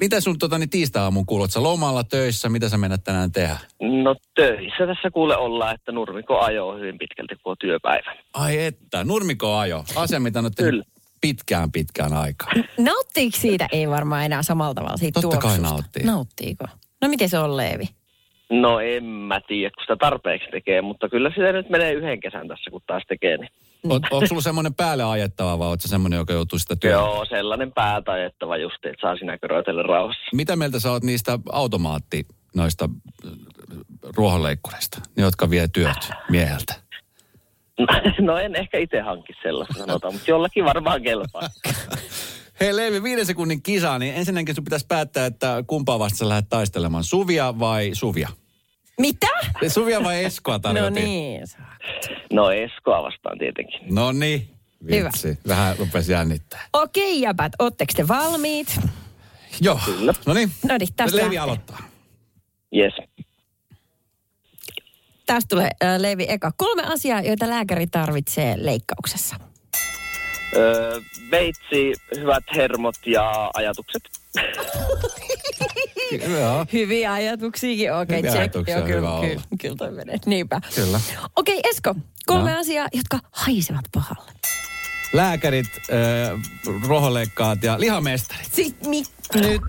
Mitä sun tota, niin tiistai-aamun kuulut? Sä lomalla töissä, mitä sä menet tänään tehdä? No töissä tässä kuule ollaan, että Nurmiko ajoo hyvin pitkälti, kun on työpäivä. Ai että, Nurmiko ajo. Asia, mitä on tehnyt. Pitkään pitkään aikaa. Nauttiiko siitä? Ei varmaan enää samalla tavalla siitä Totta kai tuoksusta. nauttii. Nauttiiko? No miten se on, Leevi? No en mä tiedä, kun sitä tarpeeksi tekee, mutta kyllä sitä nyt menee yhden kesän tässä, kun taas tekee. Niin. On, onko sulla semmoinen päälle ajettava vai ootko sä semmoinen, joka joutuu sitä työtä? Joo, sellainen päältä ajettava just, että saa sinä köröitellä rauhassa. Mitä mieltä sä oot niistä automaatti, noista äh, ruohonleikkureista, ne, jotka vie työt mieheltä? No en ehkä itse hankki sellaista sanotaan, mutta jollakin varmaan kelpaa. Hei Leevi, viiden sekunnin kisa, niin ensinnäkin sun pitäisi päättää, että kumpaa vasta sä lähdet taistelemaan, Suvia vai Suvia? Mitä? Suvia vai Eskoa No tarjotin? niin. No Eskoa vastaan tietenkin. No niin, Hyvä. vitsi. Vähän rupesi jännittää. Okei, jäbät, ootteko te valmiit? Joo, no niin. No niin, tästä Leevi lähtee. aloittaa. Yes. Tästä tulee äh, Leevi eka. Kolme asiaa, joita lääkäri tarvitsee leikkauksessa. Öö, veitsi, hyvät hermot ja ajatukset. Joo. Hyviä ajatuksiakin, okei, Hyviä check. ajatuksia, Joo, kyllä, kyllä, kyllä toi menee. Niinpä. Kyllä. Okei, Esko, kolme No. asiaa, jotka haisevat pahalle. Lääkärit, äh, roholeikkaat ja lihamestarit. Siis mi- nyt.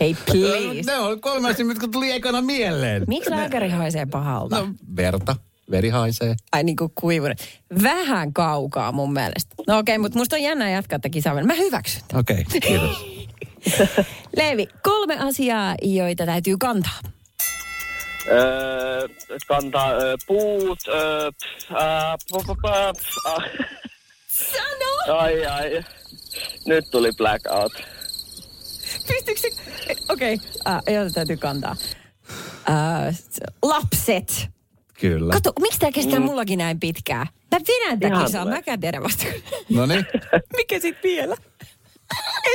Hei, please. Ne on kolme asiaa, mitkä tuli ekana mieleen. Miksi lääkäri haisee pahalta? No, verta. Veri haisee. Ai niin kuin kuivunut. Vähän kaukaa mun mielestä. No okei, mutta musta on jännä jatkaa tätä kisaa. Mä hyväksyn. tämän. Okei, okay, kiitos. Leevi, kolme asiaa, joita täytyy kantaa. Öö, kantaa öö, puut, öö, pff, pff, ah. Sano! Ai ai. Nyt tuli blackout. Pystyykö se... Okei, okay. uh, joita täytyy kantaa. Uh, lapset. Kyllä. Kato, miksi tämä kestää mullakin näin pitkään? Mä vedän tätä kisaa, mäkään tiedä vasta. No niin, Mikä sit vielä?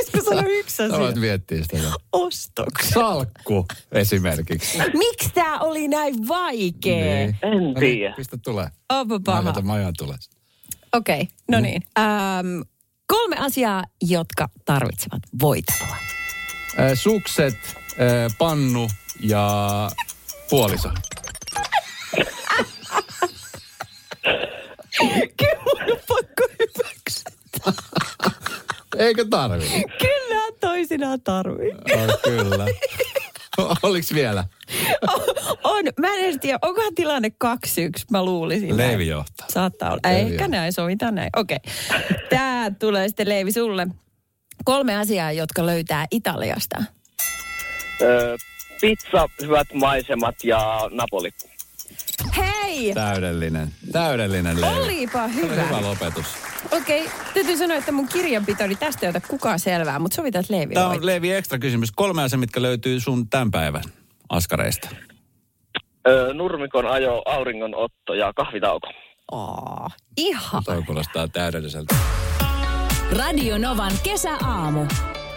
Esko sano yksi asia. voit miettiä sitä. Ostokset. Salkku esimerkiksi. Miksi tää oli näin vaikea? Niin. En No niin, tiedä. Pistä tulee. Onpa Mä paha. mä ajan tulee. Okei, okay, no niin. Ähm, kolme asiaa, jotka tarvitsevat voitelua. Äh, sukset, äh, pannu ja puoliso. Kyllä on pakko hyväksyä. Eikö tarvi? Kyllä toisinaan tarvii. Oh, kyllä. Oliks vielä? On, mä en edes tiedä, onkohan tilanne 2-1, mä luulisin. Leivi johtaa. Saattaa olla. Leivi Ehkä on. näin, sovitaan näin. Okei. Okay. Tää tulee sitten Leivi sulle. Kolme asiaa, jotka löytää Italiasta. Öö, pizza, hyvät maisemat ja Napoli. Hei! Täydellinen, täydellinen Leevi. Olipa hyvä. Hyvä lopetus. Okei, okay. täytyy sanoa, että mun kirjanpitoni tästä ei ota kukaan selvää, mutta sovitaan, että Leevi Tämä on Leevi ekstra kysymys. Kolme asiaa, mitkä löytyy sun tämän päivän askareista. Öö, nurmikon ajo, auringonotto ja kahvitauko. Oh, ihan. Toi kuulostaa täydelliseltä. Radio Novan kesäaamu.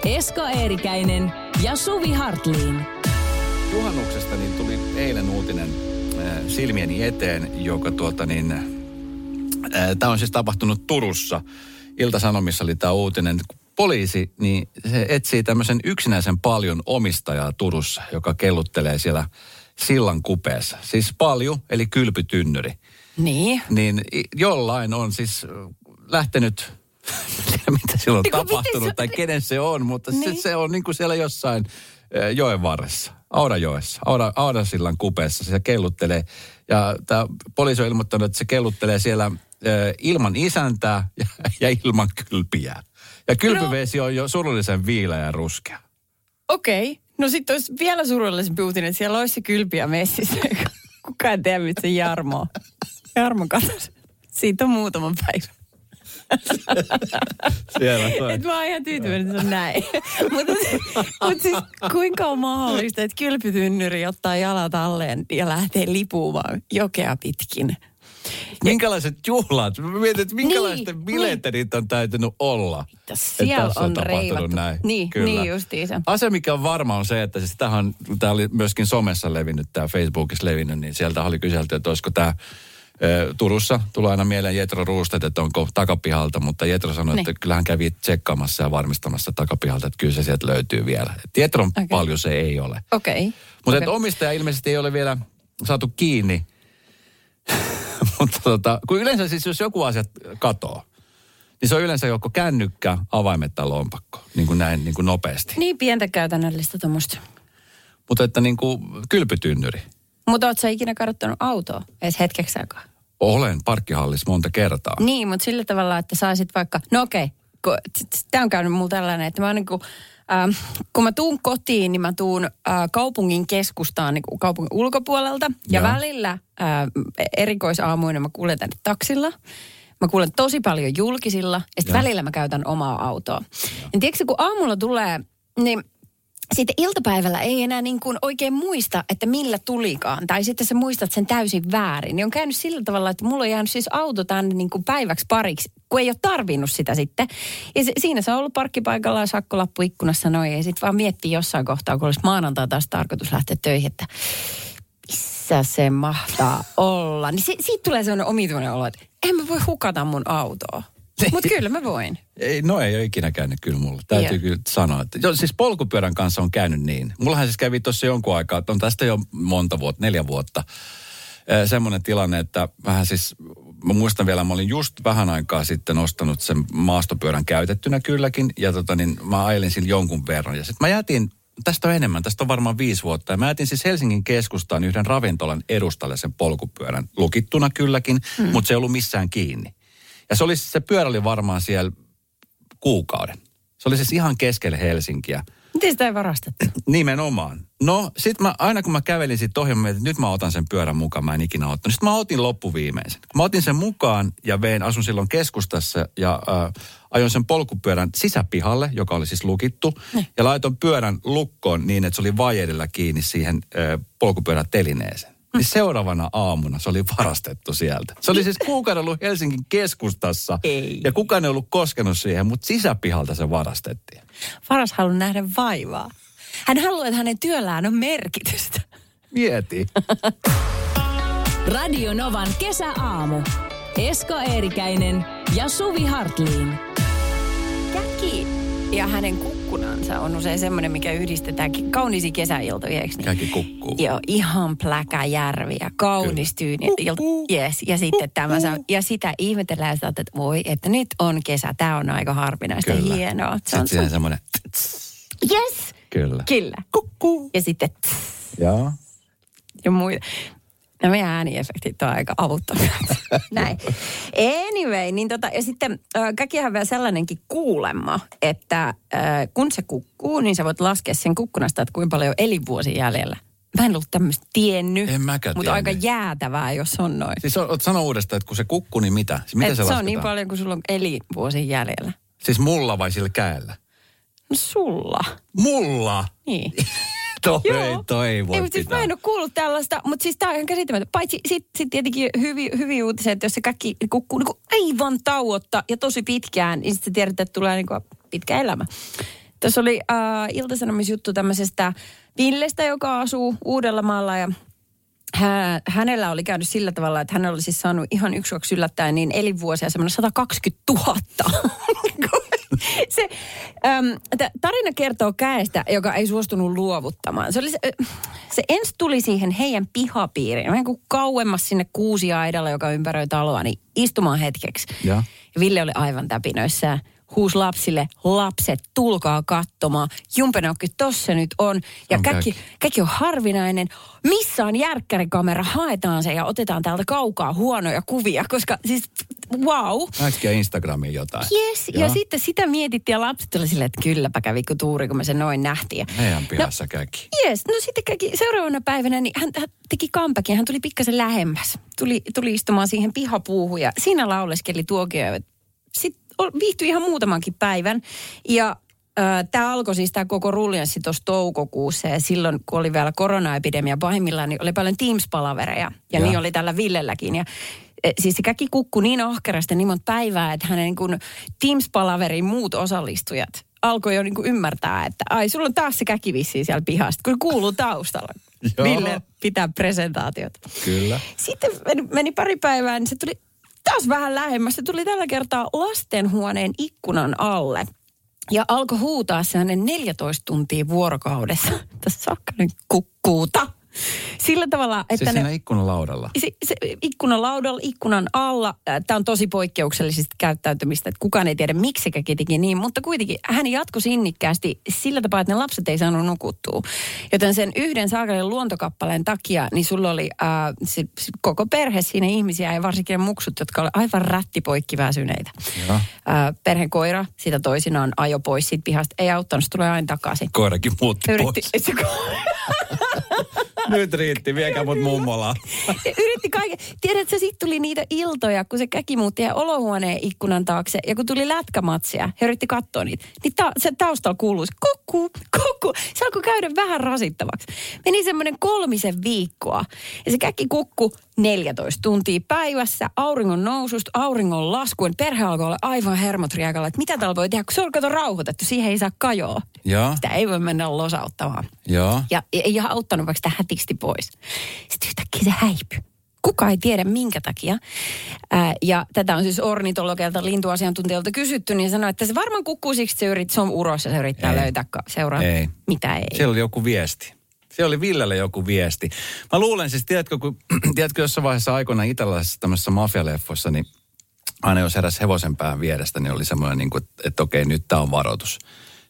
Esko Eerikäinen ja Suvi Hartliin. Juhannuksesta niin tuli eilen uutinen silmieni eteen, joka tuota niin, tämä on siis tapahtunut Turussa. Ilta-Sanomissa oli tämä uutinen. Poliisi, niin se etsii tämmöisen yksinäisen paljon omistajaa Turussa, joka kelluttelee siellä sillan kupeessa. Siis paljon, eli kylpytynnyri. Niin. Niin jollain on siis äh, lähtenyt, mitä silloin on tapahtunut se- tai kenen se on, mutta niin. Se, se on niin kuin siellä jossain äh, joen varressa, Audajoessa, Auda, Audasillan kupeessa. Se kelluttelee ja tämä poliisi on ilmoittanut, että se kelluttelee siellä ilman isäntää ja, ilman kylpiä. Ja kylpyvesi on jo surullisen viileä ja ruskea. Okei. Okay. No sitten olisi vielä surullisempi uutinen, että siellä olisi se kylpiä messissä. Kukaan ei tiedä, mitä se Jarmo. Jarmo katos. Siitä on muutama päivä. Siellä toi. Et mä oon ihan tyytyväinen, että se on näin. Mutta mut siis kuinka on mahdollista, että kylpytynnyri ottaa jalat alleen ja lähtee lipumaan jokea pitkin? Minkälaiset juhlat? Mä mietin, että minkälaisten Niin, bileitä niitä on täytynyt olla. että Siellä tässä on tapahtunut reivattu. näin. Niin, niin justiinsa. Asia, mikä on varma, on se, että siis tämähän, tämä oli myöskin somessa levinnyt, tämä Facebookissa levinnyt, niin sieltä oli kyselty, että olisiko tämä Turussa, tulee aina mieleen Jetro Ruustet, että onko takapihalta, mutta Jetro sanoi, että Niin. kyllä hän kävi tsekkaamassa ja varmistamassa takapihalta, että kyllä se sieltä löytyy vielä. Et Jetron Okei. paljon se ei ole. Okei. Okay. Mutta okay. omistaja ilmeisesti ei ole vielä saatu kiinni. Mutta tota, kun yleensä siis jos joku asia katoo, niin se on yleensä joko kännykkä, avaimet tai lompakko. Niin kuin näin niin kuin nopeasti. Niin pientä käytännöllistä tuommoista. Mutta että niin kuin kylpytynnyri. Mutta oot sä ikinä kadottanut autoa edes hetkeksi aikaa? Olen parkkihallissa monta kertaa. Niin, mutta sillä tavalla, että saisit vaikka, no okei, tämä on käynyt mulla tällainen, että mä niin kuin, ähm, kun mä tuun kotiin, niin mä tuun äh, kaupungin keskustaan niin kaupungin ulkopuolelta. Ja Joo. välillä äh, erikoisaamuina mä kuljetan taksilla. Mä kuulen tosi paljon julkisilla ja sitten välillä mä käytän omaa autoa. Ja tiedätkö, kun aamulla tulee, niin sitten iltapäivällä ei enää niin kuin oikein muista, että millä tulikaan. Tai sitten sä muistat sen täysin väärin. Niin on käynyt sillä tavalla, että mulla on jäänyt siis auto tänne niin kuin päiväksi pariksi, kun ei ole tarvinnut sitä sitten. Ja se, siinä se on ollut parkkipaikalla ja sakkolappu ikkunassa noin. Ja sitten vaan miettii jossain kohtaa, kun olisi maanantai taas tarkoitus lähteä töihin, että missä se mahtaa olla. Niin si, siitä tulee sellainen omituinen olo, että en mä voi hukata mun autoa. Mutta kyllä mä voin. Ei, no ei ole ikinä käynyt kyllä mulle. Täytyy Joo. kyllä sanoa. Että, jo, siis polkupyörän kanssa on käynyt niin. Mullahan siis kävi tuossa jonkun aikaa, että on tästä jo monta vuotta, neljä vuotta. Semmoinen tilanne, että vähän siis, mä muistan vielä, mä olin just vähän aikaa sitten ostanut sen maastopyörän käytettynä kylläkin. Ja tota niin, mä ajelin sillä jonkun verran. Ja sitten mä jätin, tästä on enemmän, tästä on varmaan viisi vuotta. Ja mä jätin siis Helsingin keskustaan yhden ravintolan edustalle sen polkupyörän lukittuna kylläkin, mm. mutta se ei ollut missään kiinni. Ja se, oli, se pyörä oli varmaan siellä kuukauden. Se oli siis ihan keskellä Helsinkiä. Miten sitä ei varastettu? Nimenomaan. No, sit mä, aina kun mä kävelin siitä ohi, mä mietin, että nyt mä otan sen pyörän mukaan, mä en ikinä ottanut. Sitten mä otin loppuviimeisen. Mä otin sen mukaan ja vein, asun silloin keskustassa ja äh, ajoin sen polkupyörän sisäpihalle, joka oli siis lukittu. Ja laitoin pyörän lukkoon niin, että se oli vajedellä kiinni siihen äh, polkupyörän telineeseen. Niin seuraavana aamuna se oli varastettu sieltä. Se oli siis kuukauden ollut Helsingin keskustassa. Ei. Ja kukaan ei ollut koskenut siihen, mutta sisäpihalta se varastettiin. Faras haluaa nähdä vaivaa. Hän haluaa, että hänen työllään on merkitystä. Mieti. Radio Novan kesäaamu. Esko Eerikäinen ja Suvi Hartliin. Käki ja hänen kukkunansa on usein semmoinen, mikä yhdistetään ki- kauniisiin kesäiltoihin, eikö niin? Kaikki kukkuu. Joo, ihan pläkä järvi ja kaunis tyyni. Ilta, yes, ja sitten tämä. Ja sitä ihmetellään sitä, että voi, että nyt on kesä. Tämä on aika harvinaista Kyllä. hienoa. Se Sitten on, siihen semmoinen, yes, kyllä. kyllä. Kukkuu. Ja sitten tss, Joo. ja muita. No meidän ääniefektit on aika avuttomia. Näin. Anyway, niin tota, ja sitten äh, käkihän vielä sellainenkin kuulemma, että äh, kun se kukkuu, niin sä voit laskea sen kukkunasta, että kuinka paljon on elinvuosi jäljellä. Mä en ollut tämmöistä tiennyt, En mäkään mutta aika tiennyt. jäätävää, jos on noin. Siis on- oot sano uudestaan, että kun se kukkuu, niin mitä? Siis Miten Et se se on niin paljon kuin sulla on elinvuosi jäljellä. Siis mulla vai sillä käellä? No sulla. Mulla? Niin. Toi, Joo. toi ei voi Ei, mutta siis mä en ole kuullut tällaista, mutta siis tää on ihan käsittämätöntä. Paitsi sitten sit tietenkin hyviä, hyviä uutisia, että jos se kaikki kukkuu niin aivan tauotta ja tosi pitkään, niin sitten tiedät, että tulee niin pitkä elämä. Tässä oli äh, iltasanomissa juttu tämmöisestä Villestä, joka asuu Uudellamaalla ja hä, hänellä oli käynyt sillä tavalla, että hän oli siis saanut ihan yksi yllättäen niin elinvuosia semmoinen 120 000. se, äm, t- tarina kertoo käestä, joka ei suostunut luovuttamaan. Se, oli se, se ensin tuli siihen heidän pihapiiriin, vähän kuin kauemmas sinne kuusiaidalla, joka ympäröi taloa, niin istumaan hetkeksi. Ja? Ja Ville oli aivan täpinöissään. Huus lapsille, lapset, tulkaa katsomaan. Jumpenokki, tossa nyt on. Ja On käki, käki. käki on harvinainen. Missä on järkkärikamera? Haetaan se ja otetaan täältä kaukaa huonoja kuvia, koska siis wow. Äkkiä Instagramiin jotain. Yes, ja, ja sitten sitä mietittiin ja lapset oli silleen, että kylläpä kävi kun tuuri, kun me se noin nähtiin. Meidän pihassa käki. Yes, no sitten käki seuraavana päivänä, niin hän, hän teki comebackin, hän tuli pikkasen lähemmäs. Tuli, tuli istumaan siihen pihapuuhun ja siinä lauleskeli tuokio. Sitten viihtyi ihan muutamankin päivän ja Tämä alkoi siis tämä koko ruljanssi tuossa toukokuussa ja silloin, kun oli vielä koronaepidemia pahimmillaan, niin oli paljon Teams-palavereja ja, ja. Niin oli tällä Villelläkin. Ja, siis se käki kukku niin ahkerasti niin monta päivää, että hänen niin kuin Teams-palaverin muut osallistujat alkoi jo niin kuin ymmärtää, että ai sulla on taas se käki vissiin siellä pihasta, kun kuuluu taustalla. Ville pitää presentaatiot. Kyllä. Sitten meni, meni pari päivää, niin se tuli taas vähän lähemmäs. Se tuli tällä kertaa lastenhuoneen ikkunan alle. Ja alkoi huutaa se hänen 14 tuntia vuorokaudessa. Tässä sakkainen kukkuuta. Sillä tavalla, että Siis ne, siinä ikkunalaudalla. se, se ikkunan laudalla, ikkunan alla. Tämä on tosi poikkeuksellisesta käyttäytymistä, että kukaan ei tiedä miksi se teki niin, mutta kuitenkin hän jatkoi sinnikkäästi sillä tapaa, että ne lapset ei saanut nukuttua. Joten sen yhden saakelen luontokappaleen takia, niin sulla oli äh, se, se, koko perhe siinä ihmisiä ja varsinkin ne muksut, jotka olivat aivan rättipoikki väsyneitä. Äh, perheen koira sitä toisinaan ajo pois siitä pihasta. Ei auttanut, se tulee aina takaisin. Koirakin muutti Yritti, pois. se, Nyt riitti, viekää mut mummolaan. Yritti kaiken. Tiedätkö, sitten tuli niitä iltoja, kun se käki muutti olohuoneen ikkunan taakse. Ja kun tuli lätkämatsia, he yritti katsoa niitä. Niin ta- se taustalla kuuluisi kukku, kukku. Se alkoi käydä vähän rasittavaksi. Meni semmoinen kolmisen viikkoa. Ja se käki kukku 14 tuntia päivässä, auringon noususta, auringon laskuen. Perhe alkoi olla aivan hermotriakalla, että mitä täällä voi tehdä, kun se on kato rauhoitettu, siihen ei saa kajoa. Joo, Sitä ei voi mennä losauttamaan. joo. Ja ei ihan auttanut, vaikka sitä hätiksti pois. Sitten yhtäkkiä se häipyi. Kuka ei tiedä minkä takia. Ää, ja tätä on siis ornitologeilta, lintuasiantuntijoilta kysytty, niin sanoi, että se varmaan kukkuu siksi, että se, yrit, se on urossa, se yrittää Ei. löytää seuraa. Ei. Mitä ei. Siellä oli joku viesti. Se oli Villelle joku viesti. Mä luulen siis, tiedätkö, kun, tiedätkö jossain vaiheessa aikoina italialaisessa tämmöisessä mafialeffossa, niin aina jos heräsi hevosen pään vierestä, niin oli semmoinen, niin kuin, että, että okei, nyt tämä on varoitus.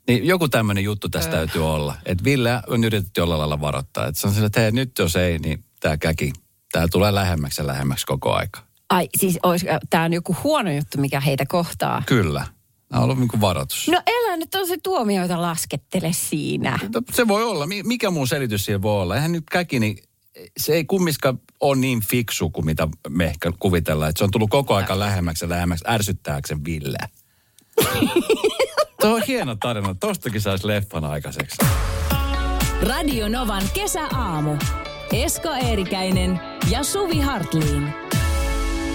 Niin joku tämmöinen juttu tässä täytyy olla. Että Ville on yritetty jollain lailla varoittaa. Että se on sillä, että hei, nyt jos ei, niin tämä käki, tämä tulee lähemmäksi ja lähemmäksi koko aika. Ai siis tämä on joku huono juttu, mikä heitä kohtaa. Kyllä. Tämä on ollut niin kuin varoitus. No elä nyt on se tuomioita laskettele siinä. No, Se voi olla. Mi- Mikä muu selitys siellä voi olla? Eihän nyt käki, niin se ei kumminkaan ole niin fiksu kuin mitä me ehkä kuvitellaan. Että se on tullut koko aika lähemmäksi ja lähemmäksi ärsyttääkseen Villeä. Tuo on hieno tarina. Tostakin saisi leffan aikaiseksi. Radio Novan kesäaamu. Esko Eerikäinen ja Suvi Hartliin.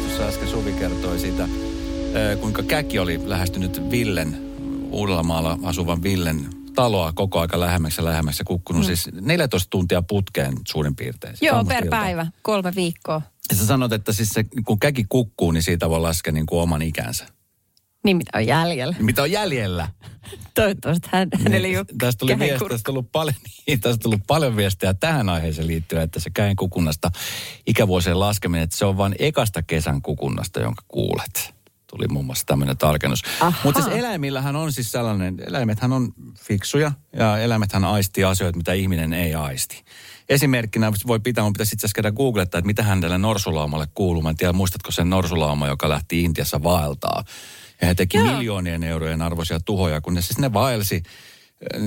Tuossa äsken Suvi kertoi siitä, kuinka käki oli lähestynyt Villen, Uudellamaalla asuvan Villen taloa koko aika lähemmäksi ja lähemmäksi kukkunut mm. siis 14 tuntia putkeen suurin piirtein. Joo, Aamusta per iltaan. päivä, kolme viikkoa. Ja sä sanot, että siis se, kun käki kukkuu, niin siitä voi laskea niin kuin oman ikänsä. Niin mitä on jäljellä. Mitä on jäljellä? Toivottavasti hän, ole Niin, tästä tuli viesti, tästä tullut paljon, niin, tästä tullut paljon viestejä tähän aiheeseen liittyen, että se käen kukunnasta ikävuosien laskeminen, että se on vain ekasta kesän kukunnasta, jonka kuulet. Tuli muun muassa tämmöinen tarkennus. Mutta siis eläimillähän on siis sellainen, eläimethän on fiksuja ja eläimethän aistii asioita, mitä ihminen ei aisti. esimerkkinä voi pitää, mun pitäisi itse asiassa käydä googlettaa, että mitä hänelle norsulaumalle kuuluu. Mä en tiedä, muistatko sen norsulauma, joka lähti Intiassa vaeltaa. Ja he teki Joo. miljoonien eurojen arvoisia tuhoja, kun ne siis ne vaelsi.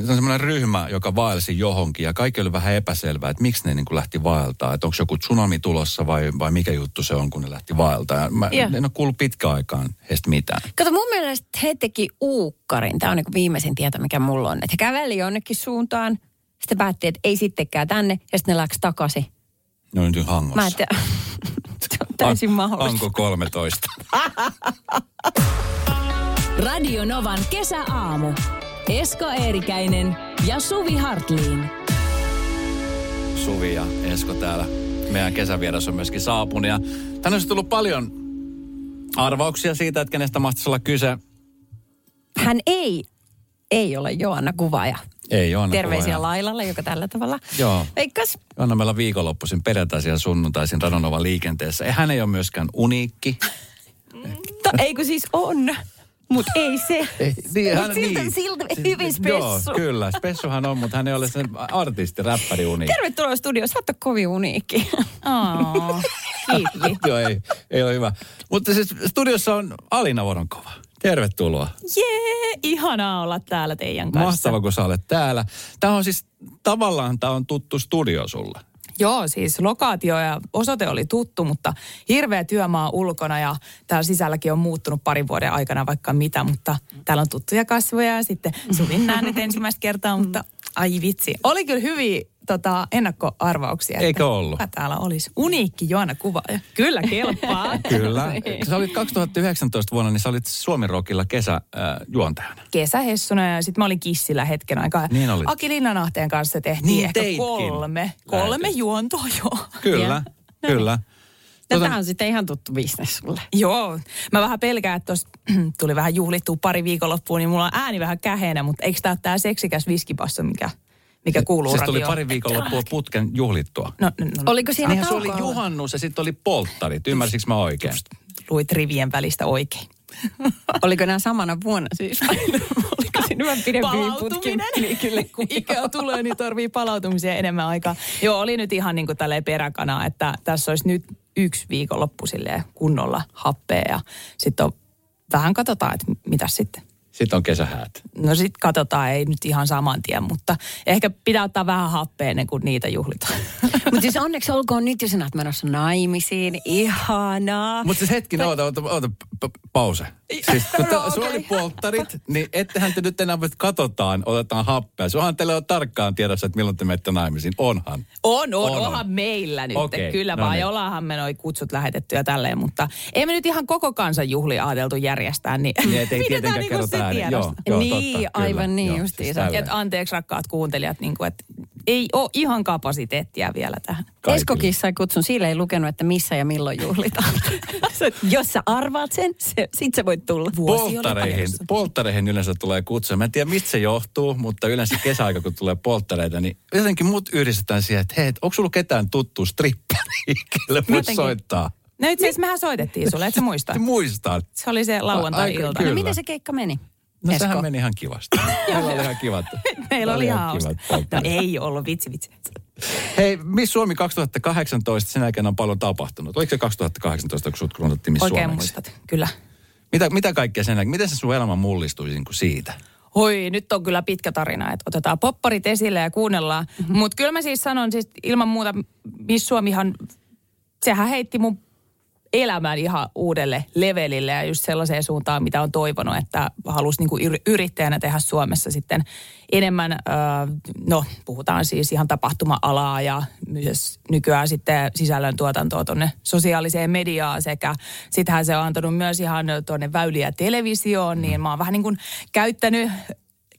Se on semmoinen ryhmä, joka vaelsi johonkin ja kaikki oli vähän epäselvää, että miksi ne niin kuin lähti vaeltaa. Että onko joku tsunami tulossa vai, vai mikä juttu se on, kun ne lähti vaeltaa. Mä Joo. en ole kuullut pitkään aikaan heistä mitään. Kato, mun mielestä he teki uukkarin. Tämä on niin viimeisin tieto, mikä mulla on. Että he käveli jonnekin suuntaan, sitten päätti, että ei sittenkään tänne, ja sitten ne läks takaisin. Ne on nyt hangossa. Mä en tiedä. Se on täysin mahdollista. Anko 13. Radio Novan kesäaamu. Esko Eerikäinen ja Suvi Hartliin. Suvi ja Esko täällä. Meidän kesävieras on myöskin saapunut. Ja tänne olisi tullut paljon arvauksia siitä, että kenestä mahtaisi olla kyse. Hän ei, ei ole Joanna Kuvaaja. Ei Joanna Terveisiä Kuvaaja. Lailalle, joka tällä tavalla Joo. veikkas. Joanna meillä viikonloppuisin perjantaisin ja sunnuntaisin Radonova liikenteessä. Hän ei ole myöskään uniikki. Ta, ei kun siis on, mutta ei se. Ei, niin, Mut siltä- siltä hyvin Joo, spessu. kyllä. Spessuhan on, mutta hän ei ole sen artisti, räppäri uniikki. Tervetuloa studioon, sä oot kovin uniikki. Oh. Joo, ei, ei ole hyvä. Mutta siis studiossa on Alina Voronkova. Tervetuloa. Jee, ihanaa olla täällä teidän kanssa. Mahtava, kun sä olet täällä. Tämä on siis, tavallaan tämä on tuttu studio sulle. Joo, siis lokaatio ja osoite oli tuttu, mutta hirveä työmaa ulkona ja täällä sisälläkin on muuttunut parin vuoden aikana vaikka mitä, mutta täällä on tuttuja kasvoja ja sitten Suvin näen nyt ensimmäistä kertaa, mutta ai vitsi. Oli kyllä hyviä tota, ennakkoarvauksia. että Eikö ollut? täällä olisi? Uniikki Joana Kuvaaja. Kyllä kelpaa. Kyllä. Sä olit 2019 vuonna, niin sä olit Suomi Rockilla kesäjuontajana. kesähessuna ja sitten mä olin Kissillä hetken aikaa. Niin olit. Aki Linnanahteen kanssa tehtiin Niin ehkä teitkin. kolme, kolme Lähetys. juontoa joo. Kyllä, kyllä. Ja Tota- tämä on sitten ihan tuttu bisnes sulle. Joo, mä vähän pelkään, että tuossa tuli vähän juhlittua pari viikonloppua, niin mulla on ääni vähän käheenä, mutta eikö tää ole tää seksikäs viskipasso, mikä, mikä kuuluu Siis tuli radioon? pari viikonloppua putken juhlittua. No, no, no, Oliko siinä Niinhän se oli juhannus ja sitten oli polttarit. Ymmärsikö mä oikein? luit rivien välistä oikein. Oliko nämä samana vuonna siis? Oliko siinä vähän pidempi putki? Niin, kyllä, ikää tulee, niin tarvii palautumiseen enemmän aikaa. Joo, oli nyt ihan niin kuin tälleen peräkanaa, että tässä olisi nyt yksi viikonloppu silleen kunnolla happea ja sitten on, vähän katsotaan, että mitä sitten. Sitten on kesähäät. No sit katsotaan, ei nyt ihan saman tien, mutta ehkä pitää ottaa vähän happea ennen kuin niitä juhlitaan. Mutta siis onneksi olkoon nyt, jos sä oot menossa naimisiin. Ihanaa. Mutta siis hetkinen, oota, oota, oota, p- p- pause. Siis kun No, no, sulla oli polttarit, niin ettehän te nyt enää, että katsotaan, otetaan happea. Suohan teillä on tarkkaan tiedossa, että milloin te menette naimisiin. Onhan. On, on, On, on. onhan meillä nyt. Okei, Kyllä no vaan, niin. ja ollaanhan me noi kutsut lähetetty ja tälleen, mutta ei me nyt ihan koko kansan juhli ajateltu järjestää, niin Niin, ei pidetään tietenkään niinku kerrota se tiedosta. Joo, joo, Niin, totta, aivan kyllä, niin joo, justiinsa. siis täyden. Et anteeksi rakkaat kuuntelijat, niin kuin, että ei ole ihan kapasiteettia vielä tähän. Kaikille. Eskokin sai kutsun, sillä ei lukenut, että missä ja milloin juhlitaan. Jos sä arvaat sen, se, sit sä voit tulla. Polttareihin, polttareihin yleensä tulee kutsuja. Mä en tiedä, mistä se johtuu, mutta yleensä kesäaika, kun tulee polttareita, niin jotenkin mut yhdistetään siihen, että hei, et onko sulla ketään tuttu strippari, kelle voi soittaa? No itse asiassa mehän soitettiin sulle, et sä muista. Muistan. Se oli se lauantai-ilta. No Kyllä. miten se keikka meni? No Esko? sehän meni ihan kivasti. Meillä oli ihan kivat. Meillä oli ihan hauska. kivat No ei ollut, vitsi vitsi. Hei, Miss Suomi 2018, sen jälkeen on paljon tapahtunut. Oliko se 2018, kun sut Miss Oikein Suomeksi? muistat, kyllä. Mitä, mitä kaikkea sen jälkeen? Miten se sun elämä mullistui niin kuin siitä? Hoi, nyt on kyllä pitkä tarina, että otetaan popparit esille ja kuunnellaan. Mm-hmm. Mutta kyllä mä siis sanon siis ilman muuta, Miss Suomihan, sehän heitti mun elämän ihan uudelle levelille ja just sellaiseen suuntaan, mitä on toivonut, että halusi niinku yr- yrittäjänä tehdä Suomessa sitten enemmän, no puhutaan siis ihan tapahtuma-alaa ja myös nykyään sitten sisällön tuotantoa tuonne sosiaaliseen mediaan sekä sittenhän se on antanut myös ihan tuonne väyliä televisioon, niin mä oon vähän niin kuin käyttänyt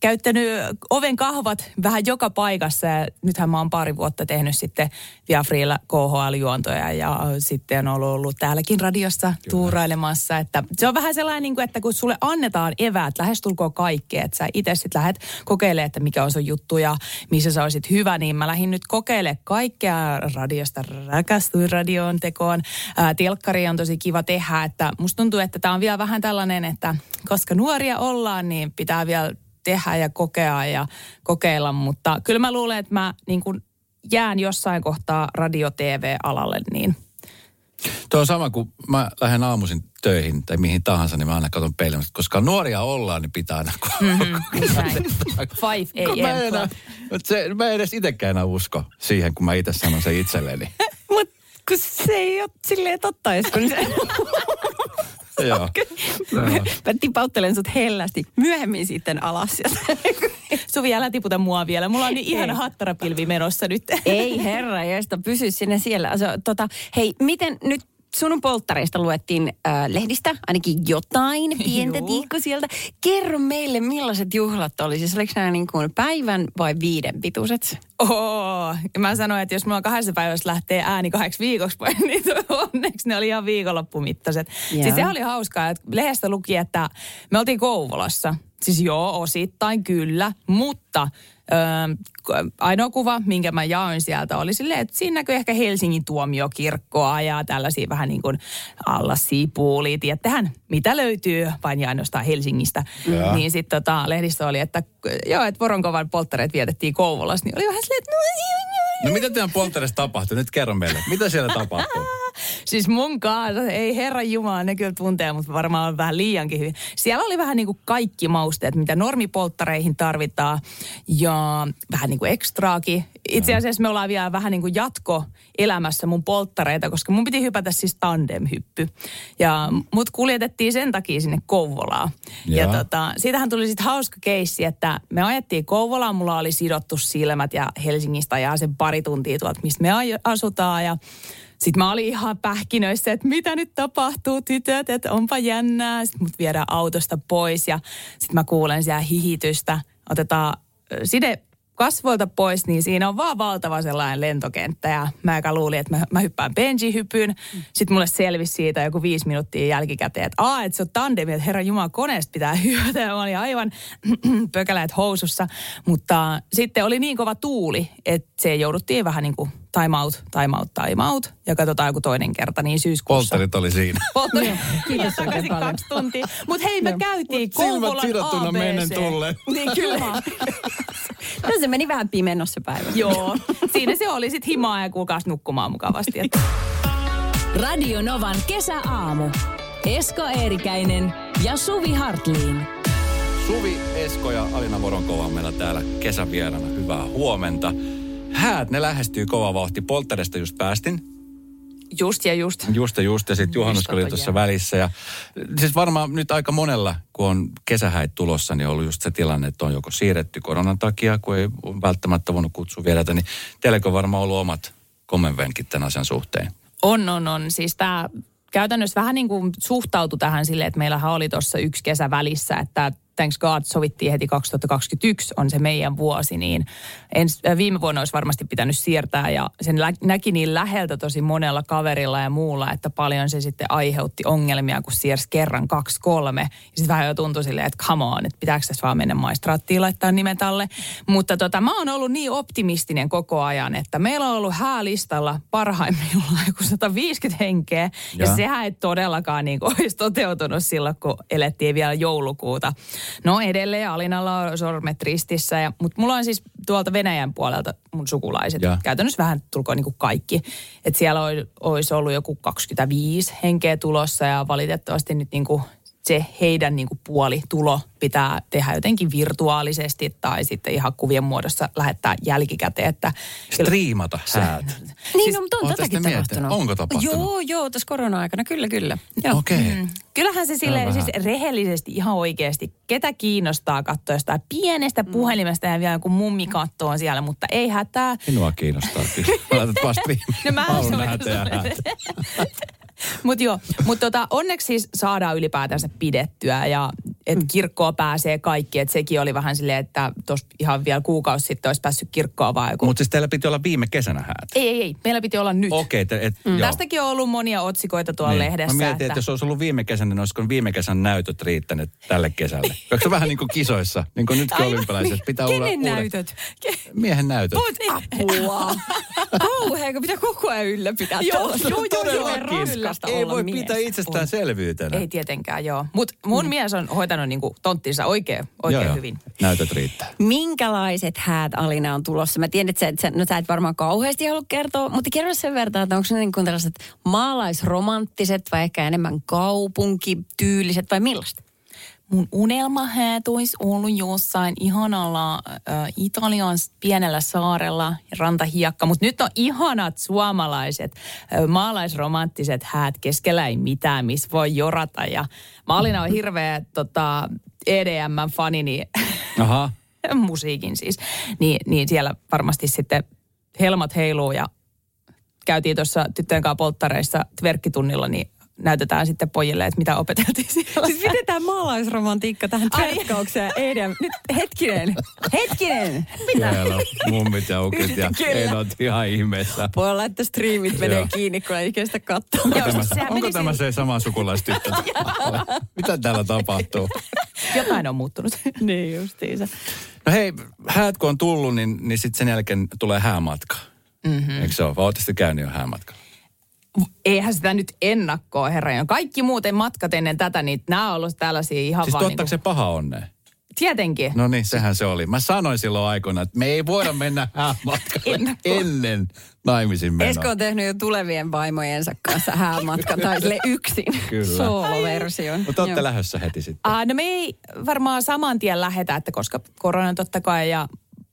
käyttänyt oven kahvat vähän joka paikassa ja nythän mä oon pari vuotta tehnyt sitten Viafriilla KHL-juontoja ja sitten on ollut, täälläkin radiossa tuurailemassa. Että se on vähän sellainen, niin kuin, että kun sulle annetaan eväät lähestulkoon kaikkea, että sä itse sitten lähdet kokeilemaan, että mikä on sun juttu ja missä sä olisit hyvä, niin mä lähdin nyt kokeilemaan kaikkea radiosta. Rakastuin radioon tekoon. Ää, telkkari on tosi kiva tehdä, että musta tuntuu, että tämä on vielä vähän tällainen, että koska nuoria ollaan, niin pitää vielä tehdä ja kokea ja kokeilla, mutta kyllä mä luulen, että mä niin kuin jään jossain kohtaa radio-tv-alalle, niin Tuo on sama, kun mä lähden aamuisin töihin tai mihin tahansa, niin mä aina katson peilin. Koska nuoria ollaan, niin pitää aina... Mm-hmm. 5 Kun mä, en a.m. enää, mutta se, mä en edes itsekään enää usko siihen, kun mä itse sanon sen itselleni. Mutta kun se ei ole silleen totta, kun se... Joo. Mä tipauttelen sut hellästi myöhemmin sitten alas. Suvi, älä tiputa mua vielä. Mulla on niin ihana hattarapilvi menossa nyt. Ei herra, josta pysy sinne siellä. Tota, hei, miten nyt sun polttareista luettiin äh, lehdistä, ainakin jotain pientä Juu. tiikko sieltä. Kerro meille, millaiset juhlat oli. Siis oliko nämä niin kuin päivän vai viiden pituiset? Oo. Mä sanoin, että jos mulla kahdessa päivässä lähtee ääni kahdeksi viikoksi pois, niin onneksi ne oli ihan viikonloppumittaiset. Joo. Siis se oli hauskaa, että lehdestä luki, että me oltiin Kouvolassa. Siis joo, osittain kyllä, mutta ö, ainoa kuva, minkä mä jaoin sieltä, oli silleen, että siinä näkyy ehkä Helsingin tuomiokirkkoa ja tällaisia vähän niin kuin allasiipuulia. Tiedättehän, mitä löytyy vain ja ainoastaan Helsingistä. Joo. Niin sitten tota, lehdistö oli, että joo, että Voronkovan polttareet vietettiin Kouvolassa, niin oli vähän silleen, että no, No mitä teidän poltterissa tapahtui? Nyt kerro meille. Mitä siellä tapahtuu? Siis mun kanssa, ei herran jumala, ne kyllä tuntee, mutta varmaan vähän liiankin hyvin. Siellä oli vähän niin kuin kaikki mausteet, mitä normipolttareihin tarvitaan ja vähän niin kuin ekstraakin. Itse asiassa me ollaan vielä vähän niin kuin jatko elämässä mun polttareita, koska mun piti hypätä siis tandemhyppy. Ja mut kuljetettiin sen takia sinne Kouvolaan. Ja Joo. tota, siitähän tuli sitten hauska keissi, että me ajettiin Kouvolaan, mulla oli sidottu silmät ja Helsingistä ajaa sen pari tuntia tuolta, mistä me asutaan ja sitten mä olin ihan pähkinöissä, että mitä nyt tapahtuu tytöt, että onpa jännää. Sitten mut viedään autosta pois ja sitten mä kuulen siellä hihitystä. Otetaan side kasvoilta pois, niin siinä on vaan valtava sellainen lentokenttä. Ja mä eka luulin, että mä, mä hyppään benji-hypyyn. Sitten mulle selvisi siitä joku viisi minuuttia jälkikäteen, että aa, että se on tandemi, että herra Jumala, koneesta pitää hyötä. Ja mä olin aivan pökäläät housussa. Mutta sitten oli niin kova tuuli, että se jouduttiin vähän niin kuin time out, time out, time out. Ja katsotaan joku toinen kerta, niin syyskuussa. Poltterit oli siinä. Poltteri. Kiitos oikein paljon. kaksi tuntia. Mutta hei, me käytiin Silmät Kouvolan sidottuna ABC. mennen tulleen. Niin kyllä. No se meni vähän pimennossa se päivä. Joo. Siinä se oli sitten himaa ja kuulkaas nukkumaan mukavasti. Että Radio Novan kesäaamu. Esko Eerikäinen ja Suvi Hartliin. Suvi, Esko ja Alina Voronkova on meillä täällä kesävieraana. Hyvää huomenta. Häät, ne lähestyy kova vauhti. Poltterista just päästin. just ja just. Just ja just, ja sitten juhannus oli tuossa välissä. Ja, siis varmaan nyt aika monella, kun on kesähäit tulossa, niin on ollut just se tilanne, että on joko siirretty koronan takia, kun ei välttämättä voinut kutsua vieraita, niin teilläkö on varmaan ollut omat kommenvenkit tämän asian suhteen? On, on, on. Siis tämä käytännössä vähän niin kuin suhtautui tähän silleen, että meillähän oli tuossa yksi kesä välissä, että thanks God sovittiin heti 2021 on se meidän vuosi, niin ens, äh, viime vuonna olisi varmasti pitänyt siirtää ja sen lä- näki niin läheltä tosi monella kaverilla ja muulla, että paljon se sitten aiheutti ongelmia, kun siirsi kerran kaksi kolme. Ja sitten vähän jo tuntui silleen, että come on, että pitääkö tässä vaan mennä maistraattiin laittaa nimet alle. Mutta tota, mä oon ollut niin optimistinen koko ajan, että meillä on ollut häälistalla parhaimmillaan joku 150 henkeä. Ja, Ja. ja sehän ei todellakaan niin kuin olisi toteutunut silloin, kun elettiin vielä joulukuuta. No edelleen Alinalla on sormet ristissä, ja, mutta mulla on siis tuolta Venäjän puolelta mun sukulaiset. Ja. Käytännössä vähän tulkoon niin kuin kaikki. Että siellä olisi ollut joku 25 henkeä tulossa ja valitettavasti nyt niin kuin se heidän niin kuin puolitulo pitää tehdä jotenkin virtuaalisesti tai sitten ihan kuvien muodossa lähettää jälkikäteen. Että Striimata häät. Niin, Siis no, mutta on tätäkin tapahtunut. Onko tapahtunut? Joo, joo, tässä korona-aikana, kyllä, kyllä. Joo. Okei. Okay. Mm. Kyllähän se sille siis rehellisesti ihan oikeasti, ketä kiinnostaa katsoa jostain pienestä puhelimesta ja vielä joku mummi kattoo siellä, mutta ei hätää. Minua kiinnostaa kyllä. Laitat vaan striimiin. No mä Haluan Mutta joo, mutta tota, onneksi siis saadaan ylipäätänsä pidettyä ja että kirkkoa pääsee kaikki. Että sekin oli vähän silleen, että tuossa ihan vielä kuukausi sitten olisi päässyt kirkkoa vaan joku. Mutta siis teillä piti olla viime kesänä häät. Ei, ei, ei. Meillä piti olla nyt. Okei, okay, et, Mm. joo. Tästäkin on ollut monia otsikoita tuolla Niin. lehdessä. Mä mietin, että... jos olisi ollut viime kesänä, niin olisiko viime kesän näytöt riittäneet tälle kesälle? Onko se vähän niin kuin kisoissa, niin kuin nytkin olympialaisissa? Pitää olla Kenen uudet- näytöt? Miehen näytöt. Apua. Kauhea, kun pitää koko ajan ylläpitää. Joo, tuollaista. joo, joo, joo. Raskasta Ei olla voi mies. pitää itsestäänselvyytenä. Ei tietenkään, joo. Mutta mun mm. mies on hoitanut ansainnut niin kuin tonttinsa oikein, oikein Joo, joo. hyvin. Näytöt riittää. Minkälaiset häät Alina on tulossa? Mä tiedän, että sä, et, sä, no, sä et varmaan kauheasti halua kertoa, mutta kerro sen verran, että onko ne niin kuin tällaiset maalaisromanttiset vai ehkä enemmän kaupunkityyliset vai millaista? Mun unelmahäät olisi ollut jossain ihanalla äh, Italian pienellä saarella, rantahiekka, mutta nyt on ihanat suomalaiset äh, maalaisromanttiset häät, keskellä ei mitään, missä voi jorata. Ja mä olin on hirveä tota, EDM-fani, niin Aha. musiikin siis, niin, niin siellä varmasti sitten helmat heiluu ja käytiin tuossa tyttöjen kanssa polttareissa tverkkitunnilla, niin näytetään sitten pojille, että mitä opeteltiin siellä. Siis miten tämä maalaisromantiikka tähän tverkkaukseen EDM? Nyt hetkinen, hetkinen. Siellä on mummit ja ukit ja enot ihan ihmeessä. Voi olla, että striimit menee kiinni, kun ei kestä katsoa. Onko tämä, se sama sukulaistyttö? Mitä täällä tapahtuu? Jotain on muuttunut. niin justiinsa. No hei, häät kun on tullut, niin, niin sitten sen jälkeen tulee häämatka. Mm-hmm. Eikö se ole? Vai käynyt jo häämatka? Eihän sitä nyt ennakkoa, herra. Kaikki muuten matkat ennen tätä, niin nämä on ollut tällaisia ihan Siis vaan tuottaako niin se paha onnea? Tietenkin. No niin, sehän se oli. Mä sanoin silloin aikoina, että me ei voida mennä häämatkalle ennen naimisiin menoa. Esko on tehnyt jo tulevien vaimojensa kanssa häämatkan, tai sille yksin Kyllä. sooloversion. Mutta olette lähdössä heti sitten. Ah, no me ei varmaan saman tien lähetä, että koska korona totta kai ja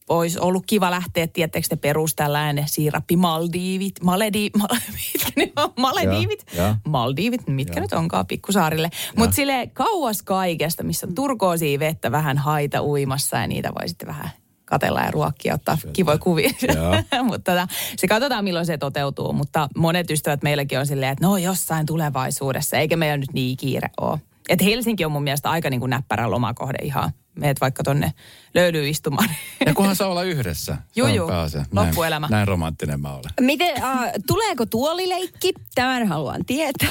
olisi ollut kiva lähteä, tiettekö te perus tällainen siirappi Maldiivit, Maledi, mal, mitkä ne on, Malediivit, Ja, ja. Maldiivit, mitkä Ja. nyt onkaan pikkusaarille. Mutta sille kauas kaikesta, missä on turkoosia vettä vähän haita uimassa ja niitä voi sitten vähän katella ja ruokkia, ottaa kivoja kuvia. Mutta tota, se katsotaan milloin se toteutuu, mutta monet ystävät meilläkin on silleen, että no jossain tulevaisuudessa, eikä meillä nyt niin kiire ole. Et Helsinki on mun mielestä aika niin kuin näppärä lomakohde ihan. Meet vaikka tonne löydyy istumaan. Ja kunhan saa olla yhdessä. Se Juu, juu. pääasia. Näin- Loppuelämä. Näin romanttinen mä olen. Miten, äh, tuleeko tuolileikki? Tämän haluan tietää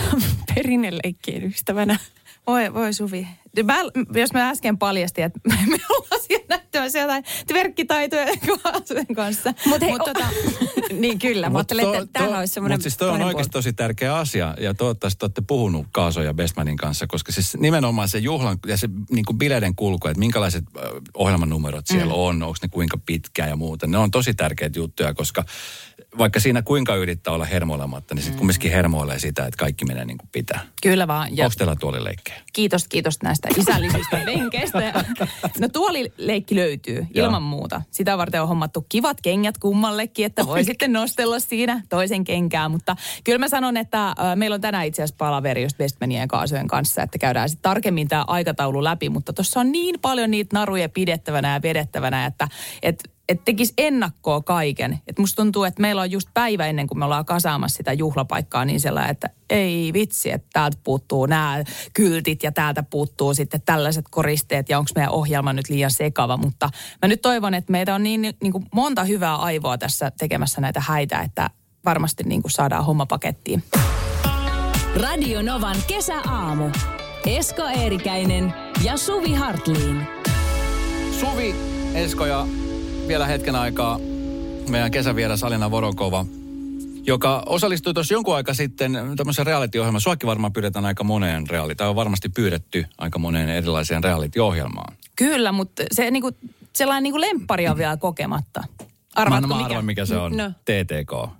perinneleikkien ystävänä. Voi, voi Suvi. Mä, jos mä äsken paljastin, että me ollaan siellä näyttämässä jotain tverkkitaitoja Kaasujen kanssa. Mut hei, Mut o- niin kyllä, mä Mut ajattelin, että täällä olisi semmoinen Mutta siis toi on oikeasti tosi tärkeä asia. Ja toivottavasti olette puhunut Kaaso ja Bestmanin kanssa, koska siis nimenomaan se juhlan ja se niin kuin bileiden kulku, että minkälaiset ohjelmanumerot siellä Mm. on, onko ne kuinka pitkää ja muuta. Ne on tosi tärkeitä juttuja, koska vaikka siinä kuinka yrittää olla hermoilematta, niin Mm. sitten kumminkin hermoilee sitä, että kaikki menee niin kuin pitää. Kyllä vaan. Ja Onko teillä tuolileikkejä? kiitos, kiitos näistä isällisistä venkeistä. No tuolileikki löytyy ilman muuta. Sitä varten on hommattu kivat kengät kummallekin, että voi sitten nostella siinä toisen kenkää. Mutta kyllä mä sanon, että äh, meillä on tänään itse asiassa palaveri just Westmanien ja Kaasujen kanssa, että käydään sitten tarkemmin tämä aikataulu läpi. Mutta tuossa on niin paljon niitä naruja pidettävänä ja vedettävänä, että et, et tekisi ennakkoa kaiken. Et musta tuntuu, että meillä on just päivä ennen kuin me ollaan kasaamassa sitä juhlapaikkaa niin sellainen, että ei vitsi, että täältä puuttuu nämä kyltit ja täältä puuttuu sitten tällaiset koristeet ja onko meidän ohjelma nyt liian sekava. Mutta mä nyt toivon, että meitä on niin, niin kuin monta hyvää aivoa tässä tekemässä näitä häitä, että varmasti niin kuin saadaan homma pakettiin. Radio Novan kesäaamu. Esko Eerikäinen ja Suvi Hartliin. Suvi, Esko ja vielä hetken aikaa meidän kesävieras Alina Vorokova, joka osallistui tuossa jonkun aika sitten tämmöisen reality-ohjelmaan. Suakin varmaan pyydetään aika moneen reality, tai on varmasti pyydetty aika moneen erilaiseen reality-ohjelmaan. Kyllä, mutta se niin kuin, sellainen niin kuin lemppari on vielä kokematta. Mä, Arvaatko mä mikä? arvan, mikä se on. No. TTK.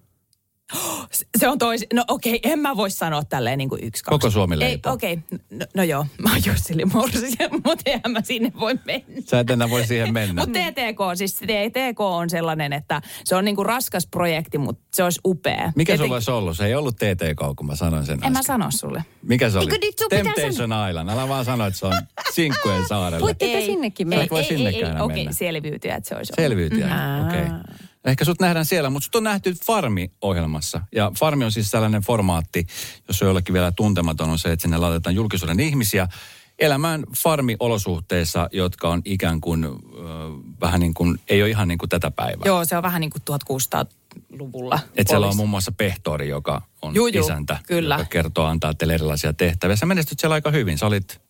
Se- on toisi. No okei, en mä voi sanoa tälleen niin kuin yksi, kaksi. Koko Suomi Ei, leipoo. okei. No, no joo, mä oon Jussi Morsi, mutta eihän mä sinne voi mennä. Sä et enää voi siihen mennä. Mutta TTK, siis TTK on sellainen, että se on niinku raskas projekti, mutta se olisi upea. Mikä Joten- sulla olisi ollut? Se ei ollut TTK, kun mä sanoin sen En mä äsken. sano sulle. Mikä se oli? Temptation Island. Älä vaan sano, että se on Sinkkujen saarelle. Voitte te sinnekin mennä. et voi sinnekään enää Okei, mennä. selviytyä, että se olisi ollut. Selviytyjä, Mm. okei. Okay. Ehkä sut nähdään siellä, mutta sut on nähty Farmi-ohjelmassa. Ja Farmi on siis sellainen formaatti, jos on jollekin vielä tuntematon, on se, että sinne laitetaan julkisuuden ihmisiä elämään farmi-olosuhteissa, jotka on ikään kuin äh, vähän niin kuin, ei ole ihan niin kuin tätä päivää. Joo, se on vähän niin kuin 1600-luvulla. Että siellä on muun muassa pehtori, joka on Juu, juu, isäntä, kyllä. joka kertoo, antaa teille erilaisia tehtäviä. Sä menestyt siellä aika hyvin. Sä olit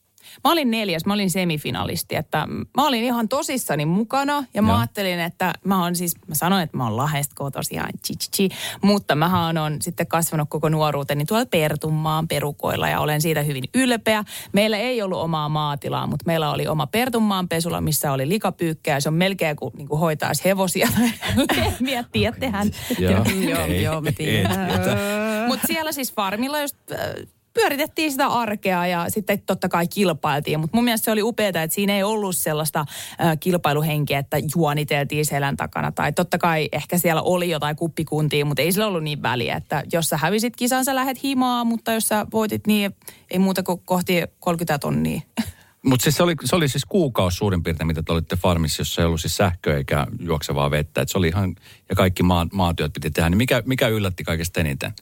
Mä olin neljäs, mä olin semifinalisti, että mä olin ihan tosissani mukana ja mä Joo. ajattelin, että mä oon siis, mä sanoin, että mä oon Lahdesta tosiaan, chi, mutta mähän on sitten kasvanut koko nuoruuteni tuolla Pertunmaan perukoilla ja olen siitä hyvin ylpeä. Meillä ei ollut omaa maatilaa, mutta meillä oli oma Pertunmaan pesula, missä oli likapyykkä ja se on melkein kuin, niin kuin hoitaisi hevosia tai lehmiä. Joo, Joo, joo, mä tiedän. Mutta siellä siis farmilla just äh, pyöritettiin sitä arkea ja sitten totta kai kilpailtiin. Mutta mun mielestä se oli upeaa, että siinä ei ollut sellaista kilpailuhenkeä, että juoniteltiin selän takana. Tai totta kai ehkä siellä oli jotain kuppikuntia, mutta ei sillä ollut niin väliä, että jos sä hävisit kisan, sä lähet himaa, mutta jos sä voitit, niin ei muuta kuin kohti 30 tonnia. Mutta siis se oli, se oli siis kuukausi suurin piirtein, mitä te olitte farmissa, jossa ei ollut siis sähköä eikä juoksevaa vettä. Et se oli ihan, ja kaikki maa, maatyöt piti tehdä. Niin mikä, mikä yllätti kaikesta eniten?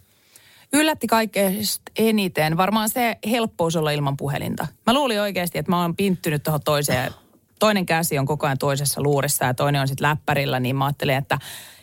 Yllätti kaikkein eniten varmaan se helppous olla ilman puhelinta. Mä luulin oikeasti, että mä oon pinttynyt tuohon toiseen. Toinen käsi on koko ajan toisessa luurissa ja toinen on sitten läppärillä, niin mä ajattelin, että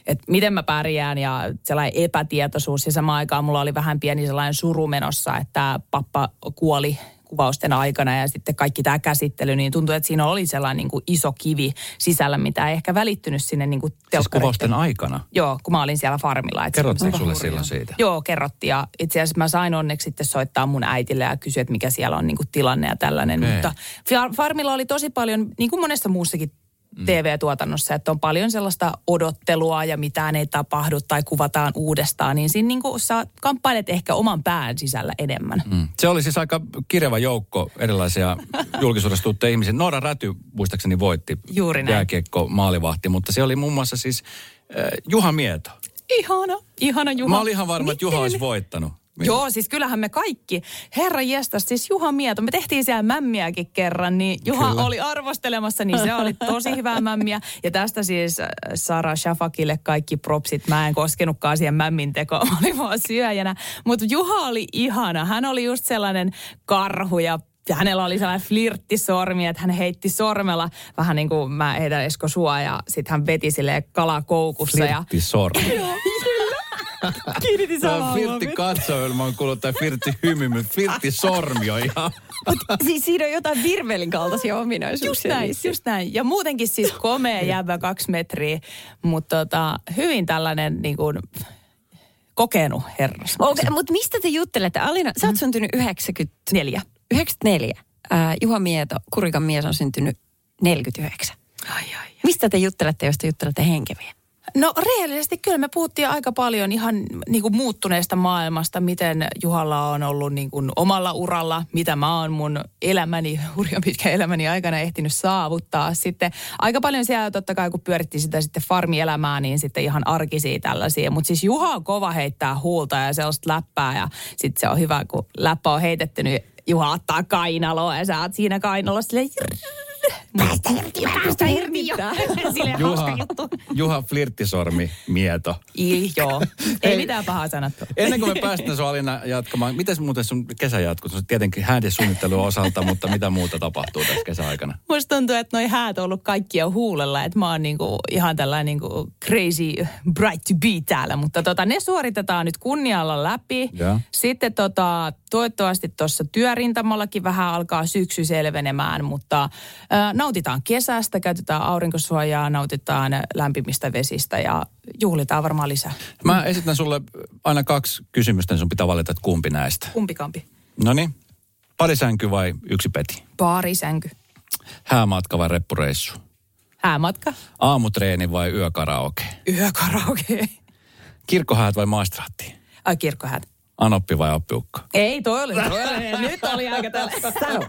että miten mä pärjään ja sellainen epätietoisuus. Ja samaan aikaan mulla oli vähän pieni sellainen suru menossa, että pappa kuoli kuvausten aikana ja sitten kaikki tämä käsittely, niin tuntui, että siinä oli sellainen niin kuin iso kivi sisällä, mitä ei ehkä välittynyt sinne niin kuin Siis kuvausten aikana. Joo, kun mä olin siellä farmilla. on sulle hurjaa. silloin siitä? Joo, kerrottiin. Ja itse asiassa mä sain onneksi sitten soittaa mun äitille ja kysyä, että mikä siellä on niin kuin tilanne ja tällainen. Okei. Mutta far- farmilla oli tosi paljon, niin kuin monessa muussakin Mm. TV-tuotannossa, että on paljon sellaista odottelua ja mitään ei tapahdu tai kuvataan uudestaan, niin siinä niin kuin sä kamppailet ehkä oman pään sisällä enemmän. Mm. Se oli siis aika kirjava joukko erilaisia julkisuudessa tuttuja ihmisiä. Noora Räty muistaakseni voitti Juuri näin. jääkiekko maalivahti, mutta se oli muun muassa siis äh, Juha Mieto. Ihana, ihana Juha. Mä olin ihan varma, että Juha Miten? olisi voittanut. Joo, siis kyllähän me kaikki, herra jestas, siis Juha Mieto, me tehtiin siellä mämmiäkin kerran, niin Juha Kyllä. oli arvostelemassa, niin se oli tosi hyvää mämmiä. Ja tästä siis äh, Sara Shafakille kaikki propsit, mä en koskenutkaan siihen mämmin tekoon, mä olin vaan syöjänä. Mutta Juha oli ihana, hän oli just sellainen karhu ja ja hänellä oli sellainen flirttisormi, että hän heitti sormella vähän niin kuin mä heitän Esko sua ja sitten hän veti silleen kalakoukussa. Ja Firtti Sormi. kiinnitin Tämä on samaa Firtti katsoilla, mä oon kuullut tämä Firtti hymy, mutta Firtti Sormi on ihan... Siis siinä on jotain virvelin kaltaisia ominaisuuksia. Just näin, niissä. just näin. Ja muutenkin siis komea jäbä kaksi metriä, mutta tota, hyvin tällainen niin kuin, kokenut herras. Okei, mutta mistä te juttelette? Alina, sä oot syntynyt 94. 94. Äh, Juha Mieto, Kurikan mies on syntynyt 49. Ai, ai, ai. Mistä te juttelette, jos te juttelette henkeviä? No rehellisesti kyllä me puhuttiin aika paljon ihan niin kuin muuttuneesta maailmasta, miten Juhalla on ollut niin kuin omalla uralla, mitä mä oon mun elämäni, hurjan pitkän elämäni aikana ehtinyt saavuttaa. Sitten aika paljon siellä totta kai, kun pyörittiin sitä sitten farmielämää, niin sitten ihan arkisia tällaisia. Mutta siis Juha on kova heittää huulta ja sellaista läppää ja sitten se on hyvä, kun läppä on heitetty, niin Juha ottaa kainaloa ja sä oot siinä kainalossa silleen Päästä irti, päästä irti jo. Silleen hauska Juha, juttu. Juha Flirttisormi Mieto. I, joo, ei mitään pahaa sanottu. Ennen kuin me päästään sun Alina jatkamaan, miten muuten sun kesä jatkuu? Tietenkin häädesuunnittelun osalta, mutta mitä muuta tapahtuu tässä kesäaikana? Musta tuntuu, että noi häät on ollut kaikkia huulella, että mä oon niinku ihan tällainen niinku crazy bright to be täällä, mutta tota, ne suoritetaan nyt kunnialla läpi. Joo. Sitten tota, toivottavasti tuossa työrintamallakin vähän alkaa syksy selvenemään, mutta ä, nautitaan kesästä, käytetään aurinkosuojaa, nautitaan lämpimistä vesistä ja juhlitaan varmaan lisää. Mä esitän sulle aina kaksi kysymystä, niin sun pitää valita, että kumpi näistä. Kumpikampi. No niin, parisänky vai yksi peti? Baarisänky. Häämatka vai reppureissu? Häämatka. Aamutreeni vai yökaraoke? Yökaraoke. Kirkkohäät vai maistraatti? Ai kirkkohäät. Anoppi vai oppiukko? Ei, toi oli, toi oli. Nyt oli aika tällä. Sano,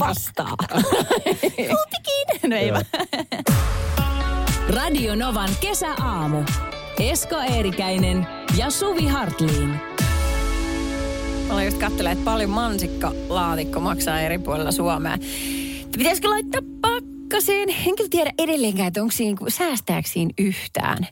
vastaa. Kumpikin. No ei vaan. Radio Novan kesäaamu. Esko Eerikäinen ja Suvi Hartliin. Mä olen just katsellut, että paljon mansikkalaatikko maksaa eri puolilla Suomea. Pitäisikö laittaa pakkaseen? En kyllä tiedä edelleenkään, että onko siinä, säästääkö siinä yhtään.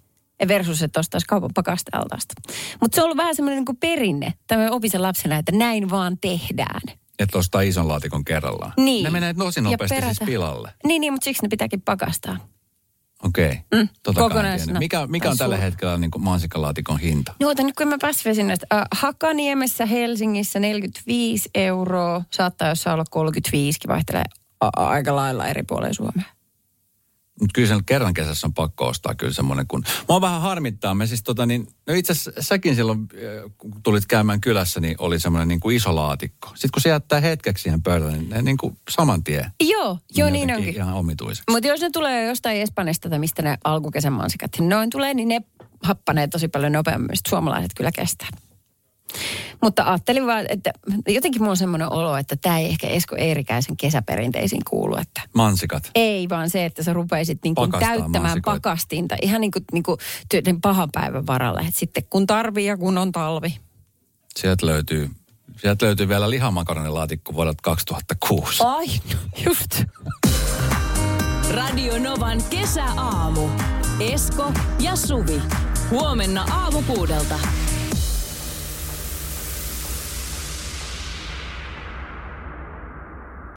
Versus, että ostaisi kaupan pakastealtaasta. Mutta se on ollut vähän semmoinen niin perinne, tämmöinen opisen lapsena, että näin vaan tehdään. Että ostaa ison laatikon kerrallaan. Niin. Ne menee tosi nopeasti siis perätä. pilalle. Niin, niin, mutta siksi ne pitääkin pakastaa. Okei. Okay. Mm, Tota kokonaisena. Mikä, mikä on tällä hetkellä niin mansikkalaatikon hinta? No otan nyt kun mä pääsväsin, että äh, Hakaniemessä Helsingissä 45 euroa, saattaa jossain olla 35, vaihtelee a- aika lailla eri puolilla Suomea. Mutta kyllä sen kerran kesässä on pakko ostaa kyllä semmoinen, kun... Mua vähän harmittaa. Me siis tota niin, no itse asiassa säkin silloin, äh, kun tulit käymään kylässä, niin oli semmoinen niin kuin iso laatikko. Sitten kun se jättää hetkeksi siihen pöydälle, niin ne niin kuin saman tien. Joo, joo niin jotenkin onkin. Ihan omituiseksi. Mutta jos ne tulee jostain Espanjasta tai mistä ne alkukesän mansikat noin tulee, niin ne happanee tosi paljon nopeammin. Suomalaiset kyllä kestää. Mutta ajattelin vaan, että jotenkin mulla on semmoinen olo, että tämä ei ehkä Esko Eerikäisen kesäperinteisiin kuulu, että Mansikat. ei vaan se, että sä rupeisit niin kuin täyttämään mansikoita. pakastinta ihan niin kuin, niin kuin pahan päivän varalle. Et sitten kun tarvii ja kun on talvi. Sieltä löytyy, sieltä löytyy vielä lihamakarονilaatikko vuodelta 2006. Ai, just. Radio Novan kesäaamu. Esko ja Suvi. Huomenna aamu kuudelta.